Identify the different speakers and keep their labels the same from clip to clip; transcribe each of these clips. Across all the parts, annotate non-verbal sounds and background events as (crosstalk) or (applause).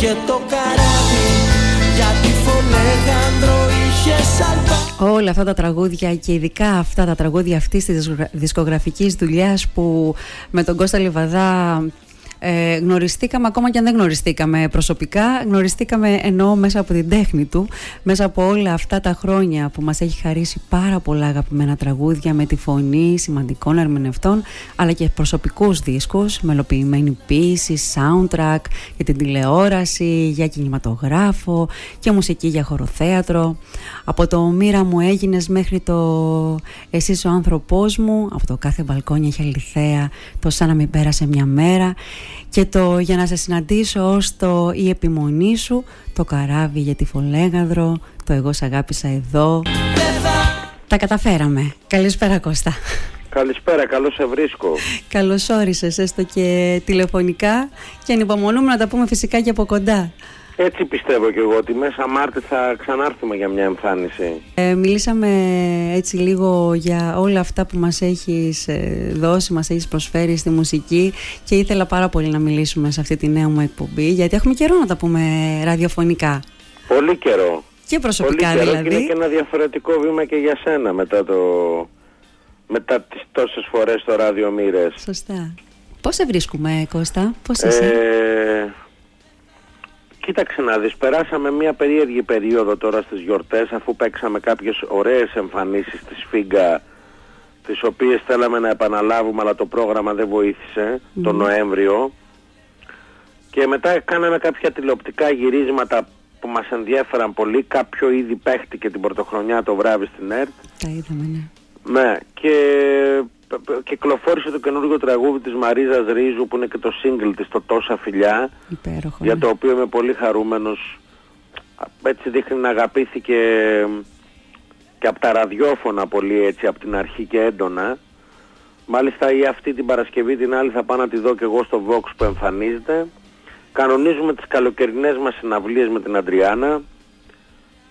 Speaker 1: και το καράβι γιατί φωνέγανδρο είχες σαλπά
Speaker 2: Όλα αυτά τα τραγούδια και ειδικά αυτά τα τραγούδια αυτής της δισκογραφικής δουλειάς που με τον Κώστα Λιβαδά ε, γνωριστήκαμε ακόμα και αν δεν γνωριστήκαμε προσωπικά, γνωριστήκαμε ενώ μέσα από την τέχνη του, μέσα από όλα αυτά τα χρόνια που μας έχει χαρίσει πάρα πολλά αγαπημένα τραγούδια με τη φωνή σημαντικών ερμηνευτών, αλλά και προσωπικούς δίσκους, μελοποιημένη ποίηση, soundtrack για την τηλεόραση, για κινηματογράφο και μουσική για χωροθέατρο. Από το «Μοίρα μου έγινες» μέχρι το «Εσύ ο άνθρωπός μου», από το «Κάθε μπαλκόνι έχει αληθέα», το «Σαν να μην πέρασε μια μέρα» και το «Για να σε συναντήσω» ως το «Η επιμονή σου», το «Καράβι για τη Φολέγαδρο», το «Εγώ σ' αγάπησα εδώ». Τα καταφέραμε. Καλησπέρα Κώστα.
Speaker 3: Καλησπέρα, καλώς σε βρίσκω.
Speaker 2: Καλώς όρισες έστω και τηλεφωνικά και ανυπομονούμε να τα πούμε φυσικά και από κοντά.
Speaker 3: Έτσι πιστεύω και εγώ ότι μέσα Μάρτη θα ξανάρθουμε για μια εμφάνιση.
Speaker 2: Ε, μιλήσαμε έτσι λίγο για όλα αυτά που μας έχεις ε, δώσει, μας έχεις προσφέρει στη μουσική και ήθελα πάρα πολύ να μιλήσουμε σε αυτή τη νέα μου εκπομπή γιατί έχουμε καιρό να τα πούμε ραδιοφωνικά.
Speaker 3: Πολύ καιρό.
Speaker 2: Και προσωπικά
Speaker 3: Πολύ καιρό
Speaker 2: δηλαδή.
Speaker 3: Και είναι και ένα διαφορετικό βήμα και για σένα μετά, το... μετά τις τόσες φορές στο ράδιο Μοίρες.
Speaker 2: Σωστά. Πώς σε βρίσκουμε Κώστα, πώς είσαι;
Speaker 3: Ε, κοίταξε να δεις, περάσαμε μια περίεργη περίοδο τώρα στις γιορτές αφού παίξαμε κάποιες ωραίες εμφανίσεις στη Σφίγγα τις οποίες θέλαμε να επαναλάβουμε αλλά το πρόγραμμα δεν βοήθησε τον Νοέμβριο. Και μετά κάναμε κάποια τηλεοπτικά γυρίσματα που μας ενδιέφεραν πολύ. Κάποιο ήδη παίχτηκε την πρωτοχρονιά το βράδυ στην ΕΡΤ.
Speaker 2: Τα είδαμε, ναι.
Speaker 3: Ναι, και π- π- κυκλοφόρησε το καινούργιο τραγούδι της Μαρίζας Ρίζου που είναι και το single της το «Τόσα φιλιά»
Speaker 2: Υπέροχο.
Speaker 3: για
Speaker 2: ναι.
Speaker 3: το οποίο είμαι πολύ χαρούμενος. Έτσι δείχνει να αγαπήθηκε και από τα ραδιόφωνα πολύ έτσι από την αρχή και έντονα. Μάλιστα ή αυτή την Παρασκευή την άλλη θα πάω να τη δω και εγώ στο Vox που εμφανίζεται. Κανονίζουμε τις καλοκαιρινές μας συναυλίες με την Αντριάννα.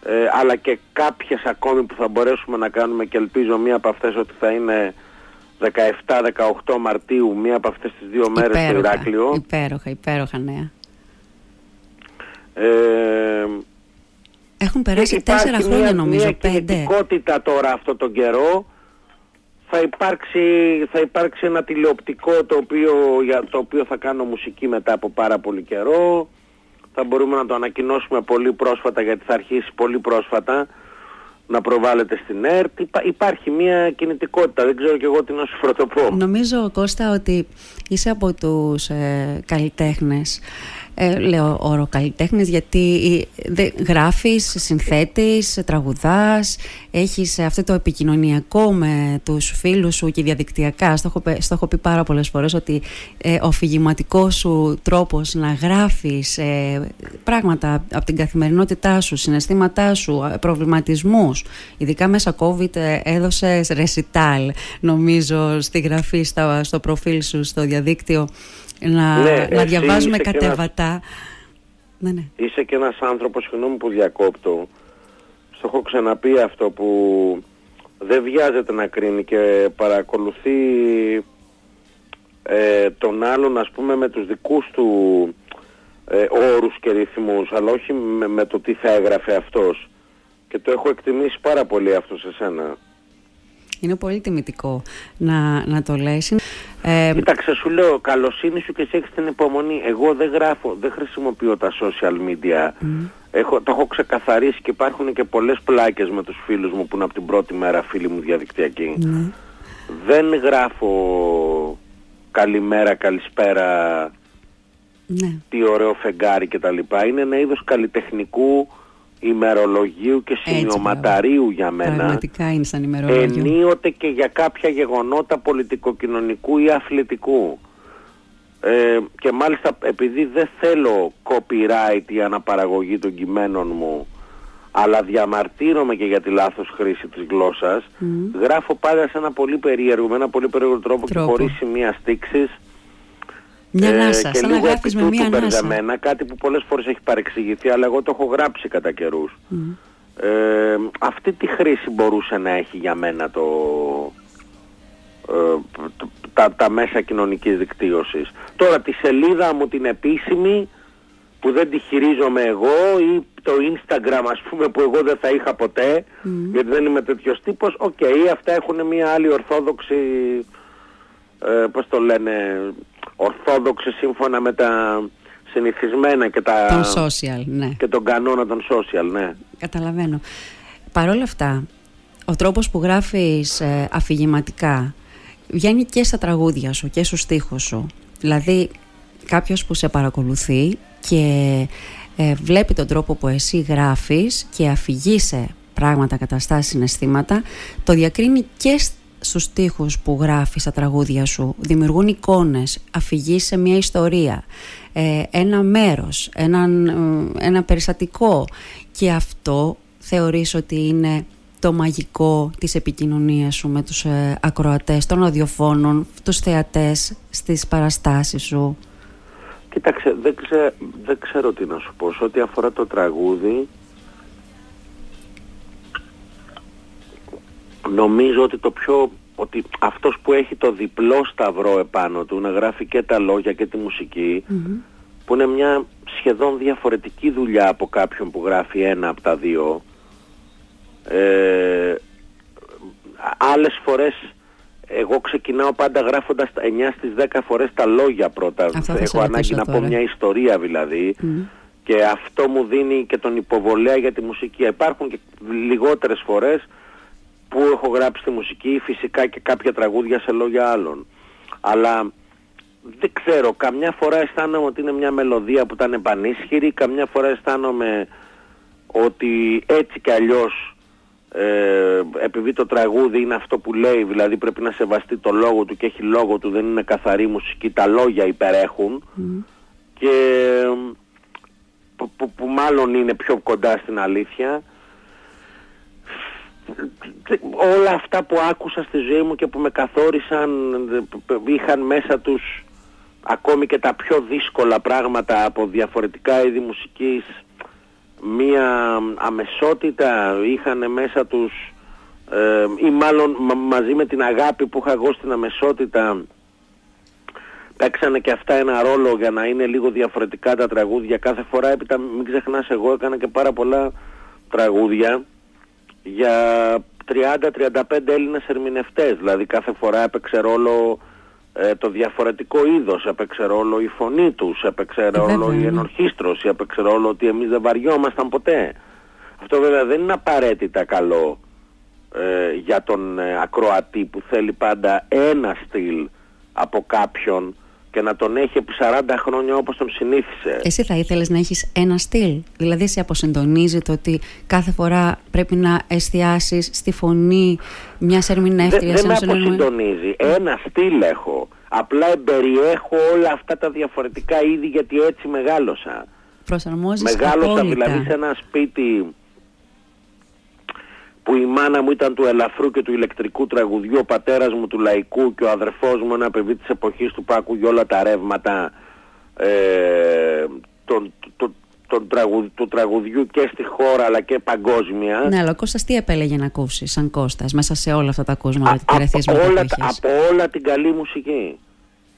Speaker 3: Ε, αλλά και κάποιες ακόμη που θα μπορέσουμε να κάνουμε και ελπίζω μία από αυτές ότι θα είναι 17-18 Μαρτίου, μία από αυτές τις δύο μέρες στο
Speaker 2: Υπέροχα,
Speaker 3: Ηράκλειο.
Speaker 2: υπέροχα, υπέροχα νέα.
Speaker 3: Ε,
Speaker 2: Έχουν περάσει
Speaker 3: και υπάρχει
Speaker 2: τέσσερα χρόνια
Speaker 3: μια,
Speaker 2: νομίζω,
Speaker 3: μια
Speaker 2: πέντε.
Speaker 3: κινητικότητα τώρα αυτό τον καιρό. Θα υπάρξει, θα υπάρξει ένα τηλεοπτικό το οποίο, για το οποίο θα κάνω μουσική μετά από πάρα πολύ καιρό. Θα μπορούμε να το ανακοινώσουμε πολύ πρόσφατα γιατί θα αρχίσει πολύ πρόσφατα να προβάλλεται στην ΕΡΤ. Υπά- υπάρχει μια κινητικότητα, δεν ξέρω και εγώ τι να σου πρωτοπώ.
Speaker 2: Νομίζω Κώστα ότι είσαι από τους ε, καλλιτέχνες ε, λέω όρο καλλιτέχνες γιατί ε, δε, γράφεις, συνθέτεις, τραγουδάς έχεις αυτό το επικοινωνιακό με τους φίλους σου και διαδικτυακά. Στο έχω, πε- στο έχω πει πάρα πολλές φορές ότι ε, ο φυγηματικός σου τρόπος να γράφεις ε, πράγματα από την καθημερινότητά σου, συναισθήματά σου, ε, προβληματισμούς ειδικά μέσα COVID ε, έδωσες ρεσιτάλ νομίζω στη γραφή στα, στο προφίλ σου στο διαδίκτυο να,
Speaker 3: Ναι,
Speaker 2: να
Speaker 3: εσύ
Speaker 2: διαβάζουμε
Speaker 3: είσαι και ένας-
Speaker 2: κατεβατά. Ναι, ναι.
Speaker 3: Είσαι και ένας άνθρωπος, συγγνώμη που διακόπτω, στο έχω ξαναπεί αυτό που δεν βιάζεται να κρίνει και παρακολουθεί ε, τον άλλον ας πούμε με τους δικούς του ε, όρους και ρυθμούς αλλά όχι με, με το τι θα έγραφε αυτός και το έχω εκτιμήσει πάρα πολύ αυτό σε σένα.
Speaker 2: Είναι πολύ τιμητικό να, να το λες. Ε,
Speaker 3: Κοίταξε σου λέω καλοσύνη σου και εσύ έχεις την υπομονή. Εγώ δεν γράφω, δεν χρησιμοποιώ τα social media. Έχω, το έχω ξεκαθαρίσει και υπάρχουν και πολλές πλάκες με τους φίλους μου που είναι από την πρώτη μέρα φίλοι μου διαδικτυακοί.
Speaker 2: ναι.
Speaker 3: Δεν γράφω καλημέρα, καλησπέρα,
Speaker 2: ναι.
Speaker 3: τι ωραίο φεγγάρι κτλ. Είναι ένα είδος καλλιτεχνικού ημερολογίου και
Speaker 2: Έτσι,
Speaker 3: σημειωματαρίου για μένα.
Speaker 2: Πραγματικά είναι σαν ημερολόγιο.
Speaker 3: ενίοτε και για κάποια γεγονότα πολιτικοκοινωνικού ή αθλητικού. Ε, και μάλιστα επειδή δεν θέλω copyright ή αναπαραγωγή των κειμένων μου αλλά διαμαρτύρομαι και για τη λάθος χρήση της γλώσσας γράφω πάντα σε ένα πολύ περίεργο με ένα πολύ περίεργο τρόπο, και
Speaker 2: Τρόπο.
Speaker 3: χωρίς σημεία στίξης
Speaker 2: Μια
Speaker 3: ε,
Speaker 2: ανάσα,
Speaker 3: και
Speaker 2: σαν να
Speaker 3: λίγο
Speaker 2: γράφεις
Speaker 3: επί
Speaker 2: με
Speaker 3: τούτου
Speaker 2: μια ανάσα.
Speaker 3: μπερδεμένα, κάτι που πολλές φορές έχει παρεξηγηθεί, αλλά εγώ το έχω γράψει κατά καιρούς. Ε, αυτή τη χρήση μπορούσε να έχει για μένα το, ε, το- τα, τα μέσα κοινωνικής δικτύωσης. Τώρα τη σελίδα μου την επίσημη που δεν τη χειρίζομαι εγώ ή το Instagram ας πούμε που εγώ δεν θα είχα ποτέ γιατί δεν είμαι τέτοιος τύπος οκ αυτά έχουν μια άλλη ορθόδοξη ε, πώς το λένε ορθόδοξη σύμφωνα με τα συνηθισμένα και τα
Speaker 2: Τον social, ναι.
Speaker 3: και τον κανόνα των social ναι
Speaker 2: Καταλαβαίνω. Παρ' όλα αυτά, ο τρόπος που γράφεις ε, αφηγηματικά βγαίνει και στα τραγούδια σου και στους στίχους σου. Δηλαδή, κάποιος που σε παρακολουθεί και ε, βλέπει τον τρόπο που εσύ γράφεις και αφηγείσαι πράγματα, καταστάσεις, συναισθήματα, το διακρίνει και στους στίχους που γράφεις στα τραγούδια σου. Δημιουργούν εικόνες, αφηγείσαι μια ιστορία, ε, ένα μέρος, έναν, ε, ένα περιστατικό και αυτό θεωρείς ότι είναι το μαγικό της επικοινωνίας σου με τους ε, ακροατές των ραδιοφώνων, τους θεατές στις παραστάσεις σου;
Speaker 3: Κοίταξε, δεν, δεν ξέρω τι να σου πω. Σε ό,τι αφορά το τραγούδι, νομίζω ότι το πιο ότι αυτός που έχει το διπλό σταυρό επάνω του να γράφει και τα λόγια και τη μουσικη που είναι μια σχεδόν διαφορετική δουλειά από κάποιον που γράφει ένα από τα δύο ε, άλλες φορές εγώ ξεκινάω πάντα γράφοντας 9 στις 10 φορές τα λόγια πρώτα. Έχω ανάγκη να πω μια ιστορία δηλαδή. Και αυτό μου δίνει και τον υποβολέα για τη μουσική. Υπάρχουν και λιγότερες φορές που έχω γράψει τη μουσική, φυσικά και κάποια τραγούδια σε λόγια άλλων. Αλλά δεν ξέρω, καμιά φορά αισθάνομαι ότι είναι μια μελωδία που ήταν επανίσχυρη, καμιά φορά αισθάνομαι ότι έτσι κι αλλιώς ε, επειδή το τραγούδι είναι αυτό που λέει, δηλαδή πρέπει να σεβαστεί το λόγο του και έχει λόγο του, δεν είναι καθαρή μουσική, τα λόγια υπερέχουν και που, που, μάλλον είναι πιο κοντά στην αλήθεια. Όλα αυτά που άκουσα στη ζωή μου και που με καθόρισαν είχαν μέσα τους ακόμη και τα πιο δύσκολα πράγματα από διαφορετικά είδη μουσικής. Μία αμεσότητα, είχαν μέσα τους ε, ή μάλλον μαζί με την αγάπη που είχα εγώ στην αμεσότητα παίξανε και αυτά ένα ρόλο για να είναι λίγο διαφορετικά τα τραγούδια. Κάθε φορά έπειτα μην ξεχνάς εγώ έκανα και πάρα πολλά τραγούδια για 30-35 Έλληνες ερμηνευτές δηλαδή κάθε φορά έπαιξε ρόλο ε, το διαφορετικό είδος, έπαιξε ρόλο η φωνή τους, έπαιξε ε, ρόλο η ναι. ενορχίστρωση, έπαιξε ρόλο ότι εμείς δεν βαριόμασταν ποτέ. Αυτό βέβαια δεν είναι απαραίτητα καλό ε, για τον ακροατή που θέλει πάντα ένα στυλ από κάποιον και να τον έχει επί 40 χρόνια όπως τον συνήθισε.
Speaker 2: Εσύ θα ήθελες να έχεις ένα στυλ, δηλαδή σε αποσυντονίζει το ότι κάθε φορά πρέπει να εστιάσεις στη φωνή μιας ερμηνεύτριας.
Speaker 3: Δεν, δεν με αποσυντονίζει. Ένα στυλ έχω. Απλά εμπεριέχω όλα αυτά τα διαφορετικά είδη γιατί έτσι μεγάλωσα.
Speaker 2: Προσαρμόζεις
Speaker 3: Μεγάλωσα
Speaker 2: απόλυτα.
Speaker 3: δηλαδή σε ένα σπίτι που η μάνα μου ήταν του ελαφρού και του ηλεκτρικού τραγουδιού, ο πατέρας μου του λαϊκού και ο αδερφός μου ένα παιδί της εποχής του που άκουγε όλα τα ρεύματα ε, τον, το, τον τραγου, του τραγουδιού και στη χώρα αλλά και παγκόσμια.
Speaker 2: Ναι, αλλά ο Κώστας τι επέλεγε να ακούσει σαν Κώστας μέσα σε όλα αυτά τα ακούσματα,
Speaker 3: από, όλα, από όλα την καλή μουσική.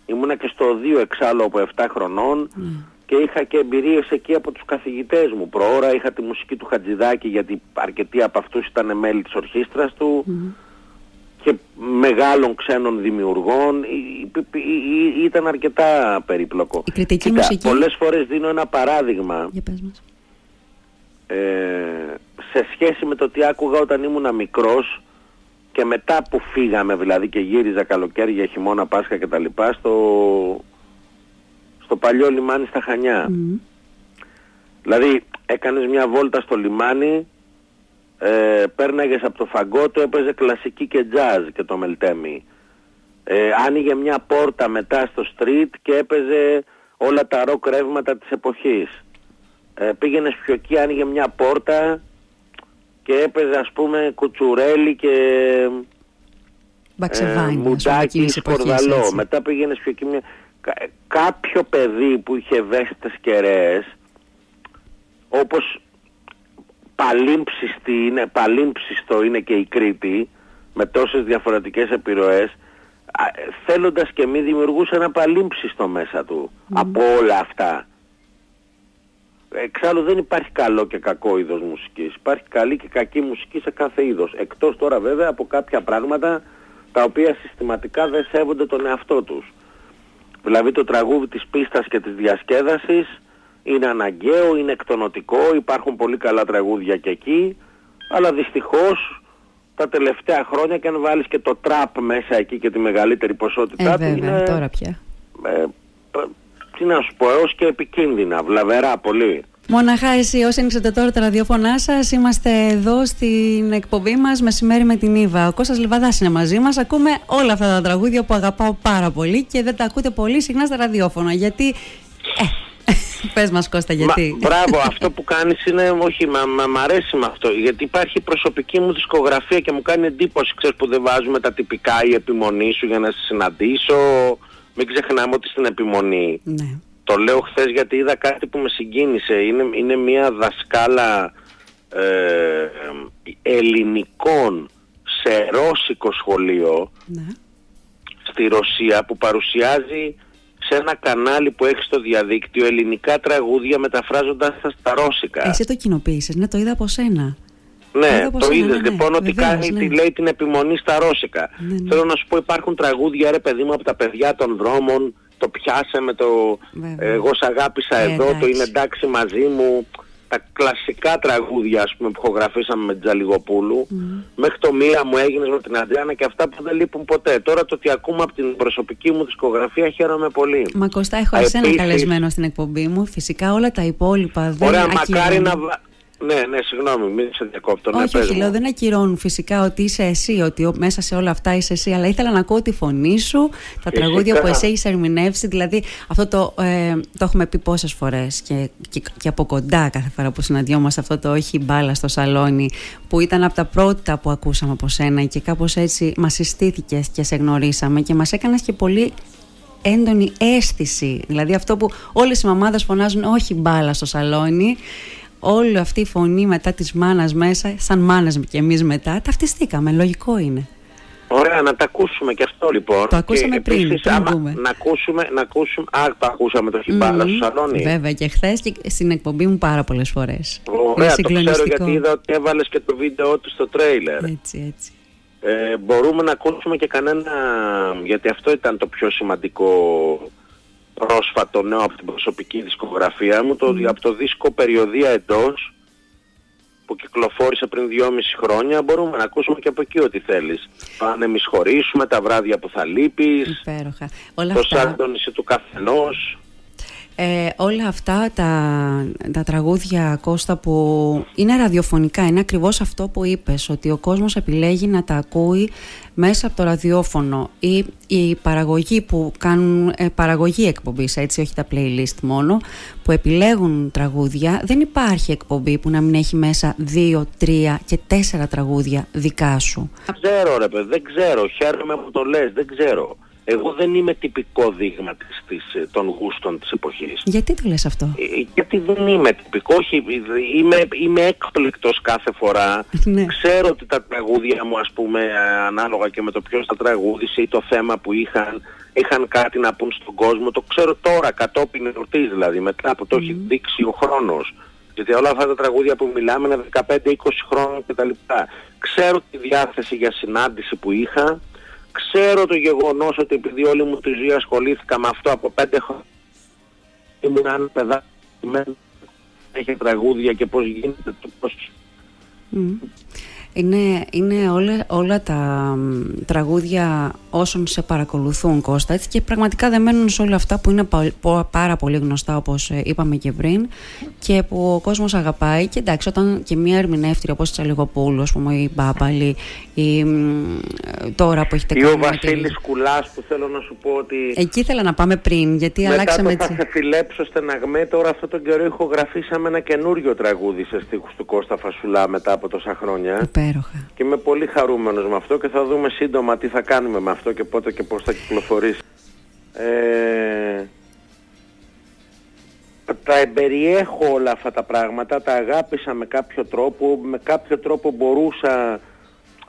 Speaker 3: Ήμουνα και στο 2 εξάλλου από 7 χρονών. Ναι και είχα και εμπειρίες εκεί από τους καθηγητές μου. Προώρα είχα τη μουσική του Χατζηδάκη γιατί αρκετοί από αυτούς ήταν μέλη της ορχήστρας του και μεγάλων ξένων δημιουργών. Ήταν αρκετά περίπλοκο.
Speaker 2: Η κριτική μουσική...
Speaker 3: Πολλές φορές δίνω ένα παράδειγμα ε, σε σχέση με το τι άκουγα όταν ήμουν μικρός και μετά που φύγαμε δηλαδή και γύριζα καλοκαίρια, χειμώνα, Πάσχα κτλ. στο στο παλιό λιμάνι στα Χανιά. Δηλαδή έκανες μια βόλτα στο λιμάνι, ε, πέρναγες από το φαγκότο, έπαιζε κλασική και τζάζ και το μελτέμι. Ε, άνοιγε μια πόρτα μετά στο street και έπαιζε όλα τα ροκ ρεύματα της εποχής. Ε, πήγαινες πιο εκεί, άνοιγε μια πόρτα και έπαιζε ας πούμε κουτσουρέλι και
Speaker 2: ε, μουντάκι
Speaker 3: σκορδαλό. Μετά πήγαινες πιο εκεί μια κάποιο παιδί που είχε ευαίσθητες κεραίες όπως παλίμψιστο είναι, παλίμψιστο είναι και η Κρήτη με τόσες διαφορετικές επιρροές θέλοντας και μη δημιουργούσε ένα παλίμψιστο μέσα του από όλα αυτά Εξάλλου δεν υπάρχει καλό και κακό είδος μουσικής. Υπάρχει καλή και κακή μουσική σε κάθε είδος. Εκτός τώρα βέβαια από κάποια πράγματα τα οποία συστηματικά δεν σέβονται τον εαυτό τους. Δηλαδή το τραγούδι της πίστας και της διασκέδασης είναι αναγκαίο, είναι εκτονοτικό, υπάρχουν πολύ καλά τραγούδια και εκεί, αλλά δυστυχώς τα τελευταία χρόνια και αν βάλεις και το τραπ μέσα εκεί και τη μεγαλύτερη ποσότητά
Speaker 2: ε, του είναι... τώρα πια.
Speaker 3: Ε, τι να σου πω, έως και επικίνδυνα, βλαβερά πολύ.
Speaker 2: Μοναχά εσύ όσοι ανοίξετε τώρα τα ραδιόφωνά σας, είμαστε εδώ στην εκπομπή μας μεσημέρι με την Ήβα. Ο Κώστας Λιβαδάς είναι μαζί μας. Ακούμε όλα αυτά τα τραγούδια που αγαπάω πάρα πολύ και δεν τα ακούτε πολύ συχνά στα ραδιόφωνα. Γιατί. Ε, (laughs) Πες μας, Κώστα, γιατί.
Speaker 3: Μα, μπράβο, αυτό που κάνεις είναι. Όχι, μα, μα, μ' αρέσει με αυτό. Γιατί υπάρχει προσωπική μου δισκογραφία και μου κάνει εντύπωση, ξέρεις που δεν βάζουμε τα τυπικά η επιμονή σου για να σε συναντήσω. Μην ξεχνάμε ότι στην επιμονή.
Speaker 2: Ναι.
Speaker 3: Το λέω χθες γιατί είδα κάτι που με συγκίνησε. Είναι, είναι μια δασκάλα ε, ελληνικών σε ρώσικο σχολείο
Speaker 2: ναι.
Speaker 3: στη Ρωσία που παρουσιάζει σε ένα κανάλι που έχει στο διαδίκτυο ελληνικά τραγούδια μεταφράζοντας τα στα ρώσικα.
Speaker 2: Εσύ το κοινοποίησες, ναι, το είδα από σένα.
Speaker 3: Ναι, το είδες ναι, λοιπόν ότι κάνει, ναι. τη λέει την επιμονή στα ρώσικα.
Speaker 2: Ναι, ναι.
Speaker 3: Θέλω να σου πω υπάρχουν τραγούδια ρε παιδί μου από τα παιδιά των δρόμων, το πιάσε με το εγώ σ' αγάπησα
Speaker 2: Ε,
Speaker 3: εδώ, το
Speaker 2: εντάξει.
Speaker 3: είναι εντάξει μαζί μου. Τα κλασικά τραγούδια ας πούμε που ηχογραφήσαμε με Τζαλιγοπούλου μέχρι το μία μου έγινες με την Αντριάννα και αυτά που δεν λείπουν ποτέ. Τώρα το ότι ακούμε από την προσωπική μου δισκογραφία χαίρομαι πολύ.
Speaker 2: Μα Κώστα, έχω
Speaker 3: Α,
Speaker 2: εσένα
Speaker 3: επίσης-
Speaker 2: καλεσμένο στην εκπομπή μου. Φυσικά όλα τα υπόλοιπα δεν
Speaker 3: Ωραία,
Speaker 2: ακυρώνουν.
Speaker 3: μακάρι να... βα- Ναι, ναι, συγγνώμη, μην σε διακόπτω. ναι,
Speaker 2: όχι,
Speaker 3: πες
Speaker 2: όχι,
Speaker 3: μου.
Speaker 2: λέω, δεν ακυρώνουν φυσικά ότι είσαι εσύ, ότι ο- μέσα σε όλα αυτά είσαι εσύ, αλλά ήθελα να ακούω τη φωνή σου, τα τραγούδια που εσύ έχεις ερμηνεύσει. Δηλαδή, αυτό το, ε, το έχουμε πει πόσες φορές και, και, και από κοντά κάθε φορά που συναντιόμαστε αυτό το όχι μπάλα στο σαλόνι, που ήταν από τα πρώτα που ακούσαμε από σένα και κάπως έτσι μας συστήθηκες και σε γνωρίσαμε και μας έκανες και πολύ έντονη αίσθηση. Δηλαδή αυτό που όλες οι μαμάδες φωνάζουν όχι μπάλα στο σαλόνι, όλη αυτή η φωνή μετά της μάνας μέσα, σαν μάνες και εμείς μετά, ταυτιστήκαμε, λογικό είναι.
Speaker 3: Ωραία, να τα ακούσουμε και αυτό λοιπόν.
Speaker 2: Το ακούσαμε
Speaker 3: και
Speaker 2: πριν,
Speaker 3: επίσης,
Speaker 2: πριν
Speaker 3: άμα
Speaker 2: βγούμε.
Speaker 3: να ακούσουμε, να ακούσουμε, α, το ακούσαμε το χιμπάλα
Speaker 2: Μμμ,
Speaker 3: στο σαλόνι.
Speaker 2: Βέβαια και χθες και στην εκπομπή μου πάρα πολλές φορές.
Speaker 3: Ωραία, το ξέρω γιατί είδα ότι έβαλες και το βίντεο του στο τρέιλερ.
Speaker 2: Έτσι, έτσι.
Speaker 3: Ε, μπορούμε να ακούσουμε και κανένα, γιατί αυτό ήταν το πιο σημαντικό πρόσφατο νέο από την προσωπική δισκογραφία μου, το, από το δίσκο Περιοδία Εντός, που κυκλοφόρησε πριν δυόμιση χρόνια, μπορούμε να ακούσουμε και από εκεί ό,τι θέλεις. Πάνε εμείς χωρίσουμε, τα βράδια που θα λείπεις,
Speaker 2: Υπέροχα. Όλα
Speaker 3: το
Speaker 2: αυτά,
Speaker 3: σάντονισε του καθενός.
Speaker 2: Ε, όλα αυτά τα, τα τραγούδια Κώστα που είναι ραδιοφωνικά είναι ακριβώς αυτό που είπες ότι ο κόσμος επιλέγει να τα ακούει μέσα από το ραδιόφωνο ή η παραγωγή που κάνουν ε, παραγωγή εκπομπής έτσι όχι τα playlist μόνο που επιλέγουν τραγούδια. Δεν υπάρχει εκπομπή που να μην έχει μέσα δύο, τρία και τέσσερα τραγούδια δικά σου.
Speaker 3: Δεν ξέρω ρε παιδί, δεν ξέρω, χαίρομαι που το λες, δεν ξέρω. Εγώ δεν είμαι τυπικό δείγμα της, της, ε, των γούστων της εποχής.
Speaker 2: γιατί το λες αυτό;
Speaker 3: Ε, Γιατί δεν είμαι τυπικό, όχι, είμαι, είμαι έκπληκτος κάθε φορά. (laughs)
Speaker 2: Ναι.
Speaker 3: Ξέρω ότι τα τραγούδια μου, ας πούμε, ε, ανάλογα και με το ποιος τα τραγούδισε ή το θέμα που είχαν, είχαν κάτι να πούν στον κόσμο. Το ξέρω τώρα, κατόπιν εορτής δηλαδή, μετά που το έχει δείξει ο χρόνος. Γιατί όλα αυτά τα τραγούδια που μιλάμε είναι 15-20 χρόνων κτλ. Ξέρω τη διάθεση για συνάντηση που είχα. Ξέρω το γεγονός ότι επειδή όλη μου τη ζωή ασχολήθηκα με αυτό από πέντε χρόνια ήμουν ένα παιδάκι έχει τραγούδια και πώς γίνεται το πώς...
Speaker 2: Μμ. Είναι, είναι όλα, όλα τα μ, τραγούδια όσων σε παρακολουθούν Κώστα έτσι, και πραγματικά δεν μένουν σε όλα αυτά που είναι πα- πο- πάρα πολύ γνωστά όπως ε, είπαμε και πριν και που ο κόσμος αγαπάει και εντάξει όταν και μια ερμηνεύτρια όπως η Τσαλιγοπούλου ας πούμε η Μπάπαλη ή μ, ε, τώρα που έχετε
Speaker 3: Ή ο
Speaker 2: κάνει με τη-
Speaker 3: Βασίλης Κουλάς που θέλω να σου πω ότι
Speaker 2: Εκεί ήθελα να πάμε πριν γιατί
Speaker 3: μετά
Speaker 2: αλλάξαμε
Speaker 3: το θα
Speaker 2: έτσι.
Speaker 3: σε φιλέψω στεναγμέ τώρα αυτό τον καιρό ηχογραφήσαμε ένα καινούριο τραγούδι σε στίχους του Κώστα Φασουλά μετά από τόσα χρόνια.
Speaker 2: Υπέροχα.
Speaker 3: Και είμαι πολύ χαρούμενος με αυτό και θα δούμε σύντομα τι θα κάνουμε με αυτό και πότε και πώς θα κυκλοφορήσει. Ε, τα εμπεριέχω όλα αυτά τα πράγματα, τα αγάπησα με κάποιο τρόπο, με κάποιο τρόπο μπορούσα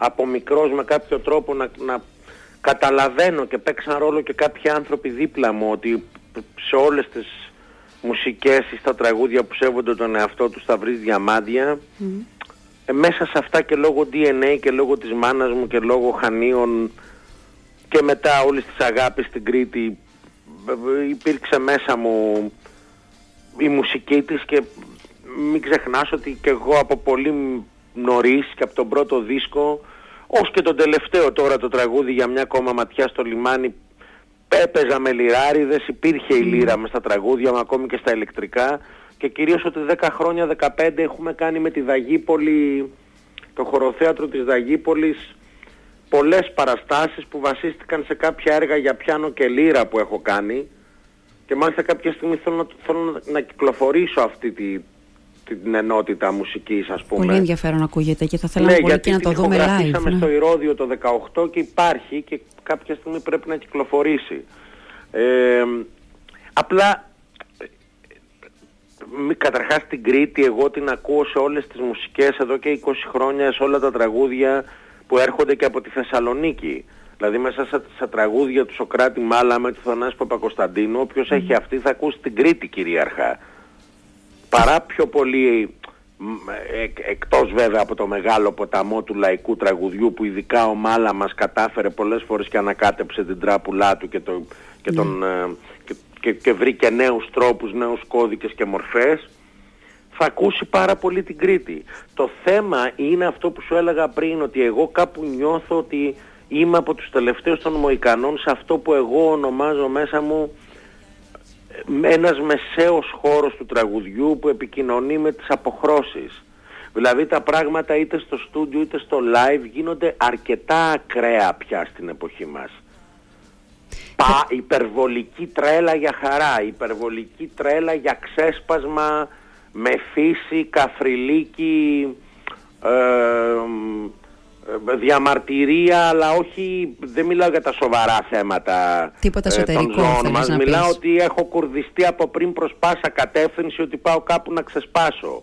Speaker 3: από μικρός με κάποιο τρόπο να, να καταλαβαίνω και παίξαν ρόλο και κάποιοι άνθρωποι δίπλα μου ότι σε όλες τις μουσικές ή στα τραγούδια που σέβονται τον εαυτό τους θα βρεις διαμάντια. Ε, μέσα σε αυτά και λόγω DNA και λόγω της μάνας μου και λόγω Χανίων και μετά όλης της αγάπης στην Κρήτη ε, υπήρξε μέσα μου η μουσική της και μην ξεχνάς ότι και εγώ από πολύ νωρίς και από τον πρώτο δίσκο ως και τον τελευταίο τώρα το τραγούδι για μια ακόμα ματιά στο λιμάνι έπαιζα με λιράριδες, υπήρχε η λύρα μες στα τραγούδια μου ακόμη και στα ηλεκτρικά. Και κυρίως ότι 10 χρόνια, 15 έχουμε κάνει με τη Δαγίπολη, το χωροθέατρο της Δαγίπολης πολλές παραστάσεις που βασίστηκαν σε κάποια έργα για πιάνο και λύρα που έχω κάνει. Και μάλιστα κάποια στιγμή θέλω να, θέλω να κυκλοφορήσω αυτή τη, την ενότητα μουσικής ας πούμε.
Speaker 2: Πολύ ενδιαφέρον ακούγεται και θα θέλαμε ναι, πολύ και να το δούμε live.
Speaker 3: Ναι. στο Ηρώδιο το 18 και υπάρχει και κάποια στιγμή πρέπει να κυκλοφορήσει. Ε, απλά καταρχάς την Κρήτη εγώ την ακούω σε όλες τις μουσικές εδώ και 20 χρόνια σε όλα τα τραγούδια που έρχονται και από τη Θεσσαλονίκη. Δηλαδή μέσα στα, τραγούδια του Σοκράτη Μάλα με του Θανάση Παπακοσταντίνου όποιος έχει αυτή θα ακούσει την Κρήτη κυρίαρχα. Παρά πιο πολύ εκτός βέβαια από το μεγάλο ποταμό του λαϊκού τραγουδιού που ειδικά ο Μάλα μας κατάφερε πολλές φορές και ανακάτεψε την τράπουλά του και, το, και, τον, ναι. ε, και, και, βρήκε νέους τρόπους, νέους κώδικες και μορφές θα ακούσει πάρα πολύ την Κρήτη. Το θέμα είναι αυτό που σου έλεγα πριν ότι εγώ κάπου νιώθω ότι είμαι από τους τελευταίους των Μοϊκανών σε αυτό που εγώ ονομάζω μέσα μου ένας μεσαίος χώρος του τραγουδιού που επικοινωνεί με τις αποχρώσεις. Δηλαδή τα πράγματα είτε στο στούντιο είτε στο live γίνονται αρκετά ακραία πια στην εποχή μας. Πα, υπερβολική τρέλα για χαρά, υπερβολική τρέλα για ξέσπασμα με φύση, καφριλίκη, ε, ε, διαμαρτυρία, αλλά όχι, δεν μιλάω για τα σοβαρά θέματα
Speaker 2: Τίποτα ε, των
Speaker 3: ζώων μας. Μιλάω ότι έχω κουρδιστεί από πριν προς πάσα κατεύθυνση ότι πάω κάπου να ξεσπάσω.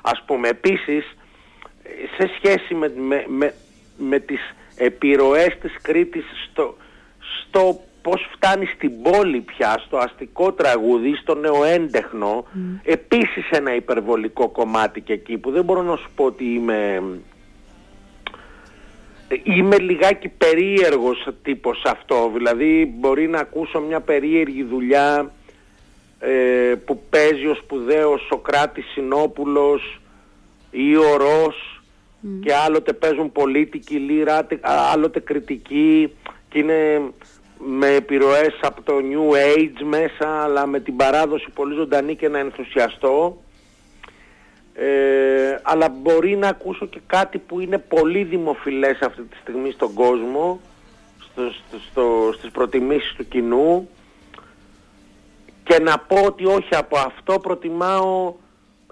Speaker 3: Ας πούμε, επίσης, σε σχέση με, με, με, με τις επιρροές της Κρήτης στο, στο πώς φτάνει στην πόλη πια, στο αστικό τραγούδι, στο νεοέντεχνο, mm. επίσης ένα υπερβολικό κομμάτι και εκεί που δεν μπορώ να σου πω ότι είμαι Είμαι λιγάκι περίεργος τύπος αυτό, δηλαδή μπορεί να ακούσω μια περίεργη δουλειά ε, που παίζει ο σπουδαίος Σοκράτης Συνόπουλος ή ο Ρος και άλλοτε παίζουν πολίτικη λύρα, άλλοτε κριτική και είναι με επιρροές από το New Age μέσα αλλά με την παράδοση πολύ ζωντανή και να ενθουσιαστώ ε, αλλά μπορεί να ακούσω και κάτι που είναι πολύ δημοφιλές αυτή τη στιγμή στον κόσμο, στο, στο, στο, στις προτιμήσεις του κοινού. Και να πω ότι όχι από αυτό προτιμάω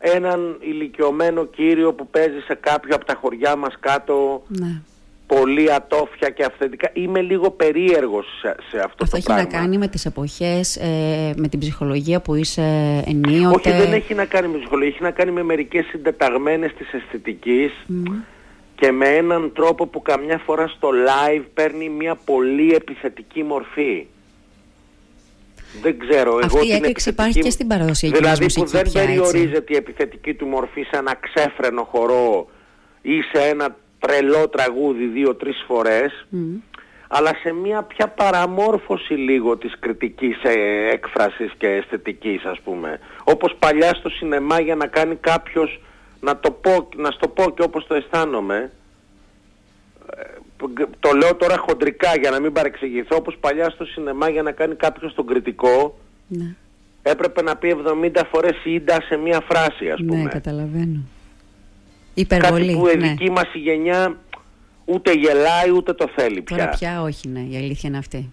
Speaker 3: έναν ηλικιωμένο κύριο που παίζει σε κάποιο από τα χωριά μας κάτω.
Speaker 2: Ναι
Speaker 3: πολύ ατόφια και αυθεντικά. Είμαι λίγο περίεργος σε, σε αυτό,
Speaker 2: αυτό
Speaker 3: το
Speaker 2: έχει να κάνει με τις εποχές, ε, με την ψυχολογία που είσαι ενίοτε.
Speaker 3: Όχι, δεν έχει να κάνει με ψυχολογία. Έχει να κάνει με μερικές συντεταγμένες της αισθητικής και με έναν τρόπο που καμιά φορά στο live παίρνει μια πολύ επιθετική μορφή. Δεν ξέρω. Εγώ
Speaker 2: Αυτή η έκρηξη υπάρχει και στην παραδοσιακή
Speaker 3: Δηλαδή που δεν περιορίζεται η επιθετική του μορφή σε ένα ξέφρενο χορό ή σε ένα τρελό τραγούδι δύο-τρεις φορές αλλά σε μια πια παραμόρφωση λίγο της κριτικής ε, έκφρασης και αισθητικής ας πούμε. Όπως παλιά στο σινεμά για να κάνει κάποιος, να, το πω, να στο πω και όπως το αισθάνομαι, ε, το λέω τώρα χοντρικά για να μην παρεξηγηθώ, όπως παλιά στο σινεμά για να κάνει κάποιος τον κριτικό, ναι. έπρεπε να πει 70 φορές ίντα σε μια φράση ας ναι, πούμε.
Speaker 2: Ναι, καταλαβαίνω. Υπερβολή,
Speaker 3: Κάτι που η ναι. δική μας η γενιά ούτε γελάει ούτε το θέλει πια.
Speaker 2: Τώρα πια όχι, ναι, η αλήθεια είναι αυτή.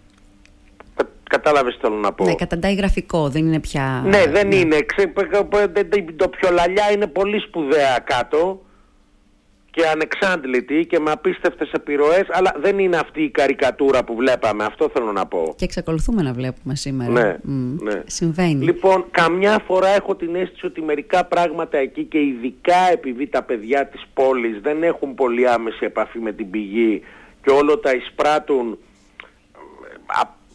Speaker 3: Κα, κατάλαβες θέλω να πω.
Speaker 2: Ναι, καταντάει γραφικό, δεν είναι πια...
Speaker 3: Ναι, δεν ναι. είναι. το πιο λαλιά είναι πολύ σπουδαία κάτω και ανεξάντλητη και με απίστευτες επιρροές αλλά δεν είναι αυτή η καρικατούρα που βλέπαμε αυτό θέλω να πω
Speaker 2: και εξακολουθούμε να βλέπουμε σήμερα
Speaker 3: ναι, ναι.
Speaker 2: συμβαίνει
Speaker 3: λοιπόν καμιά φορά έχω την αίσθηση ότι μερικά πράγματα εκεί και ειδικά επειδή τα παιδιά της πόλης δεν έχουν πολύ άμεση επαφή με την πηγή και όλο τα εισπράττουν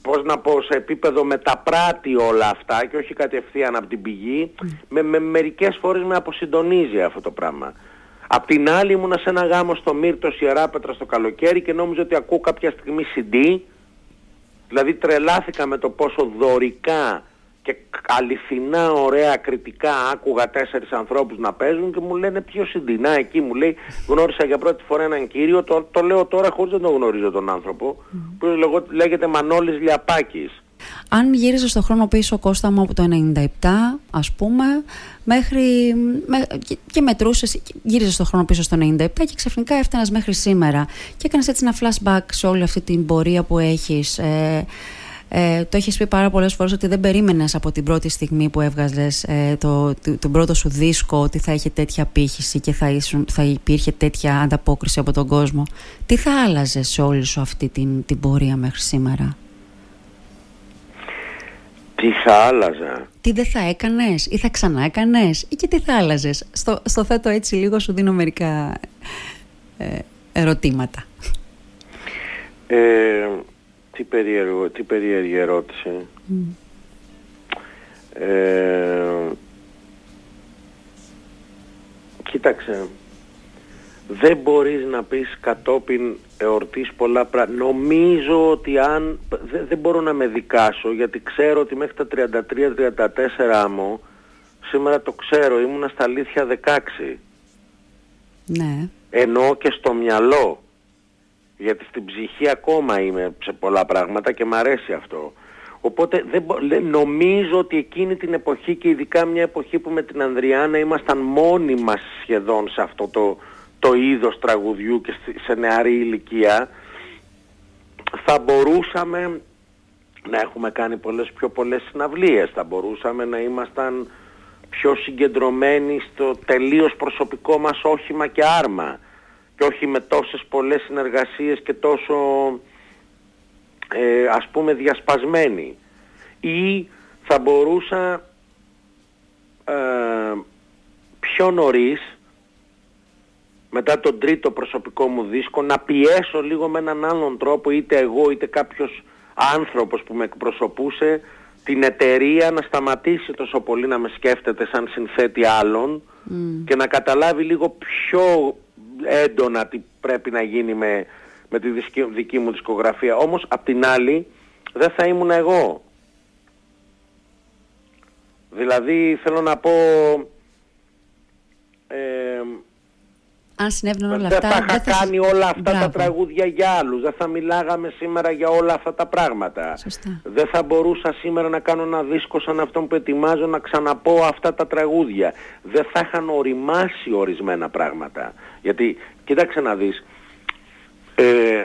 Speaker 3: πώς να πω, σε επίπεδο μεταπράττει όλα αυτά και όχι κατευθείαν από την πηγή, με, με, μερικές φορές με αποσυντονίζει αυτό το πράγμα. Απ' την άλλη ήμουνα σε ένα γάμο στο Μύρτος Ιεράπετρας στο καλοκαίρι και νόμιζα ότι ακούω κάποια στιγμή CD. Δηλαδή τρελάθηκα με το πόσο δωρικά και αληθινά ωραία κριτικά άκουγα τέσσερις ανθρώπους να παίζουν και μου λένε πιο συντηνά εκεί μου λέει γνώρισα για πρώτη φορά έναν κύριο το, το λέω τώρα χωρίς να τον γνωρίζω τον άνθρωπο mm. που λέγεται Μανώλης Λιαπάκης
Speaker 2: αν γύριζε στο χρόνο πίσω Κώστα μου από το 97 ας πούμε μέχρι και μετρούσες, γύριζε στο χρόνο πίσω στο 97 και ξαφνικά έφτανες μέχρι σήμερα και έκανες έτσι ένα flashback σε όλη αυτή την πορεία που έχεις ε, ε, το έχεις πει πάρα πολλές φορές ότι δεν περίμενες από την πρώτη στιγμή που έβγαζες ε, το, το, τον πρώτο σου δίσκο ότι θα είχε τέτοια πύχηση και θα, θα υπήρχε τέτοια ανταπόκριση από τον κόσμο. Τι θα άλλαζε σε όλη σου αυτή την, την πορεία μέχρι σήμερα;
Speaker 3: Τι θα άλλαζα;
Speaker 2: Τι δεν θα έκανες ή θα ξανά έκανες ή και τι θα άλλαζες; Στο, στο θέτω έτσι λίγο σου δίνω μερικά ε, ερωτήματα.
Speaker 3: Ε, τι, περίεργο, τι περίεργη ερώτηση. Ε, κοίταξε, δεν μπορείς να πεις κατόπιν εορτής πολλά πράγματα. Νομίζω ότι αν, δεν, δεν μπορώ να με δικάσω γιατί ξέρω ότι μέχρι τα 33-34 μου, σήμερα το ξέρω, ήμουνα στα αλήθεια 16.
Speaker 2: Ναι.
Speaker 3: Ενώ και στο μυαλό γιατί στην ψυχή ακόμα είμαι σε πολλά πράγματα και μ' αρέσει αυτό. Οπότε δεν νομίζω ότι εκείνη την εποχή και ειδικά μια εποχή που με την Ανδριάνα ήμασταν μόνοι μας σχεδόν σε αυτό το, το είδος τραγουδιού και σε νεαρή ηλικία θα μπορούσαμε να έχουμε κάνει πολλές πιο πολλές συναυλίες, θα μπορούσαμε να ήμασταν πιο συγκεντρωμένοι στο τελείως προσωπικό μας όχημα και άρμα και όχι με τόσες πολλές συνεργασίες και τόσο ε, ας πούμε διασπασμένοι. Ή θα μπορούσα ε, πιο νωρίς μετά τον τρίτο προσωπικό μου δίσκο να πιέσω λίγο με έναν άλλον τρόπο είτε εγώ είτε κάποιος άνθρωπος που με εκπροσωπούσε την εταιρεία να σταματήσει τόσο πολύ να με σκέφτεται σαν συνθέτη άλλων και να καταλάβει λίγο πιο έντονα τι πρέπει να γίνει με, με τη δική μου δισκογραφία. Όμως απ' την άλλη δεν θα ήμουν εγώ. Δηλαδή θέλω να πω...
Speaker 2: Ε, αν συνέβαιναν όλα
Speaker 3: αυτά... Δεν θα είχα κάνει όλα αυτά τα τραγούδια για άλλους. Δεν θα μιλάγαμε σήμερα για όλα αυτά τα πράγματα.
Speaker 2: Σωστά.
Speaker 3: Δεν θα μπορούσα σήμερα να κάνω ένα δίσκο σαν αυτόν που ετοιμάζω να ξαναπώ αυτά τα τραγούδια. Δεν θα είχαν οριμάσει ορισμένα πράγματα. Γιατί, κοίταξε να δεις, ε,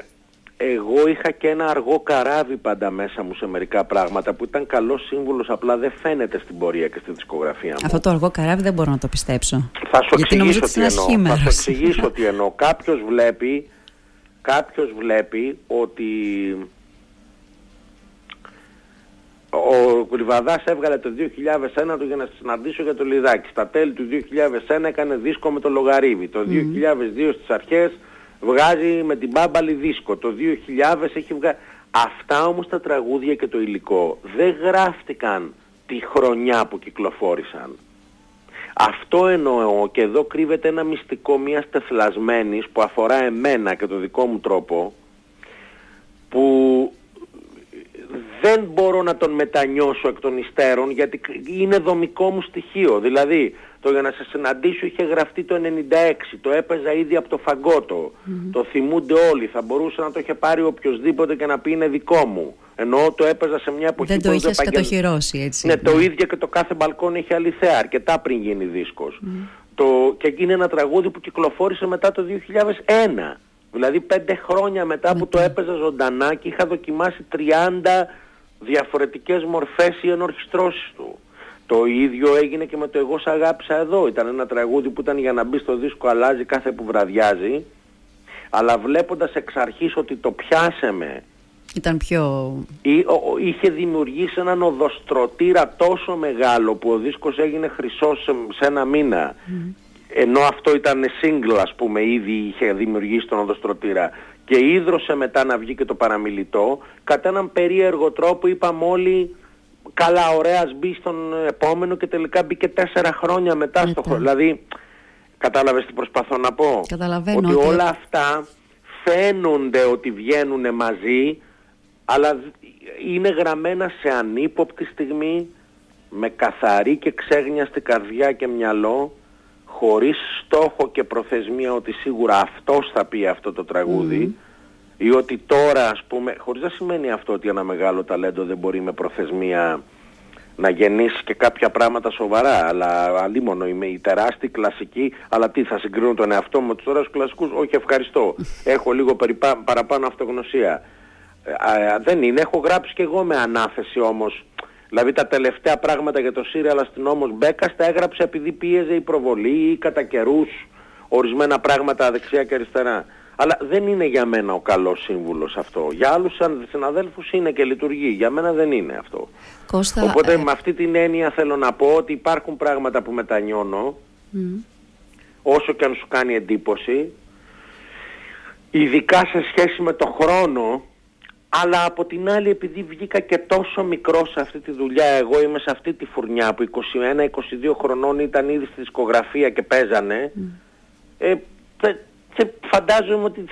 Speaker 3: εγώ είχα και ένα αργό καράβι πάντα μέσα μου σε μερικά πράγματα που ήταν καλός σύμβουλος, απλά δεν φαίνεται στην πορεία και στη δισκογραφία μου.
Speaker 2: Αυτό το αργό καράβι δεν μπορώ να το πιστέψω.
Speaker 3: Θα σου εξηγήσω τι εννοώ. Θα σου εξηγήσω τι εννοώ. Κάποιος βλέπει, κάποιος βλέπει ότι ο Κουλιβαδάς έβγαλε το 2001 του για να συναντήσω για το Λιδάκι. Στα τέλη του 2001 έκανε δίσκο με το Λογαρίβι. Το 2002 στις αρχές βγάζει με την Μπάμπαλη δίσκο. Το 2000 έχει βγάλει... Αυτά όμως τα τραγούδια και το υλικό δεν γράφτηκαν τη χρονιά που κυκλοφόρησαν. Αυτό εννοώ και εδώ κρύβεται ένα μυστικό μιας τεθλασμένης που αφορά εμένα και το δικό μου τρόπο που δεν μπορώ να τον μετανιώσω εκ των υστέρων γιατί είναι δομικό μου στοιχείο. Δηλαδή, το για να σε συναντήσω είχε γραφτεί το 96, το έπαιζα ήδη από το φαγκότο. Το θυμούνται όλοι, θα μπορούσε να το είχε πάρει οποιοδήποτε και να πει είναι δικό μου. Ενώ το έπαιζα σε μια εποχή
Speaker 2: δεν το είχες κατοχυρώσει έτσι.
Speaker 3: Ναι, το ίδιο και το κάθε μπαλκόν είχε αληθέα, αρκετά πριν γίνει δίσκος. Το, και είναι ένα τραγούδι που κυκλοφόρησε μετά το 2001. Δηλαδή πέντε χρόνια μετά που το έπαιζα ζωντανά και είχα δοκιμάσει 30 διαφορετικές μορφές ή ενορχιστρώσεις του. Το ίδιο έγινε και με το «Εγώ σ' αγάπησα εδώ». Ήταν ένα τραγούδι που ήταν για να μπει στο δίσκο αλλάζει κάθε που βραδιάζει. Αλλά βλέποντας εξ αρχής ότι το πιάσε με
Speaker 2: ήταν πιο...
Speaker 3: είχε δημιουργήσει έναν οδοστρωτήρα τόσο μεγάλο που ο δίσκος έγινε χρυσός σε, ένα μήνα. Ενώ αυτό ήταν single ας πούμε ήδη είχε δημιουργήσει τον οδοστρωτήρα και ίδρωσε μετά να βγει και το παραμιλητό κατά έναν περίεργο τρόπο είπαμε όλοι καλά ωραία μπει στον επόμενο και τελικά μπήκε τέσσερα χρόνια μετά στο χρόνο δηλαδή κατάλαβες τι προσπαθώ να πω;
Speaker 2: Καταλαβαίνω
Speaker 3: ότι όλα αυτά φαίνονται ότι βγαίνουν μαζί αλλά είναι γραμμένα σε ανύποπτη στιγμή με καθαρή και ξέγνιαστη καρδιά και μυαλό χωρίς στόχο και προθεσμία ότι σίγουρα αυτός θα πει αυτό το τραγούδι ή ότι τώρα ας πούμε, χωρίς να σημαίνει αυτό ότι ένα μεγάλο ταλέντο δεν μπορεί με προθεσμία να γεννήσει και κάποια πράγματα σοβαρά, αλλά αλίμονο είμαι η τεράστια κλασική, αλλά τι θα συγκρίνω τον εαυτό μου με τους τώρα κλασικούς, όχι ευχαριστώ, έχω λίγο παραπάνω αυτογνωσία. Ε, δεν είναι, έχω γράψει και εγώ με ανάθεση όμως Δηλαδή τα τελευταία πράγματα για το Σύριαλ αστυνόμος Μπέκας τα έγραψε επειδή πίεζε η προβολή ή κατά καιρούς ορισμένα πράγματα δεξιά και αριστερά. Αλλά δεν είναι για μένα ο καλός σύμβουλος αυτό. Για άλλους συναδέλφους είναι και λειτουργεί. Για μένα δεν είναι αυτό.
Speaker 2: Κώστα,
Speaker 3: Οπότε
Speaker 2: ε...
Speaker 3: με αυτή την έννοια θέλω να πω ότι υπάρχουν πράγματα που μετανιώνω όσο και αν σου κάνει εντύπωση ειδικά σε σχέση με το χρόνο αλλά από την άλλη επειδή βγήκα και τόσο μικρό σε αυτή τη δουλειά, εγώ είμαι σε αυτή τη φουρνιά που 21-22 χρονών ήταν ήδη στη δισκογραφία και παίζανε, ε, φαντάζομαι ότι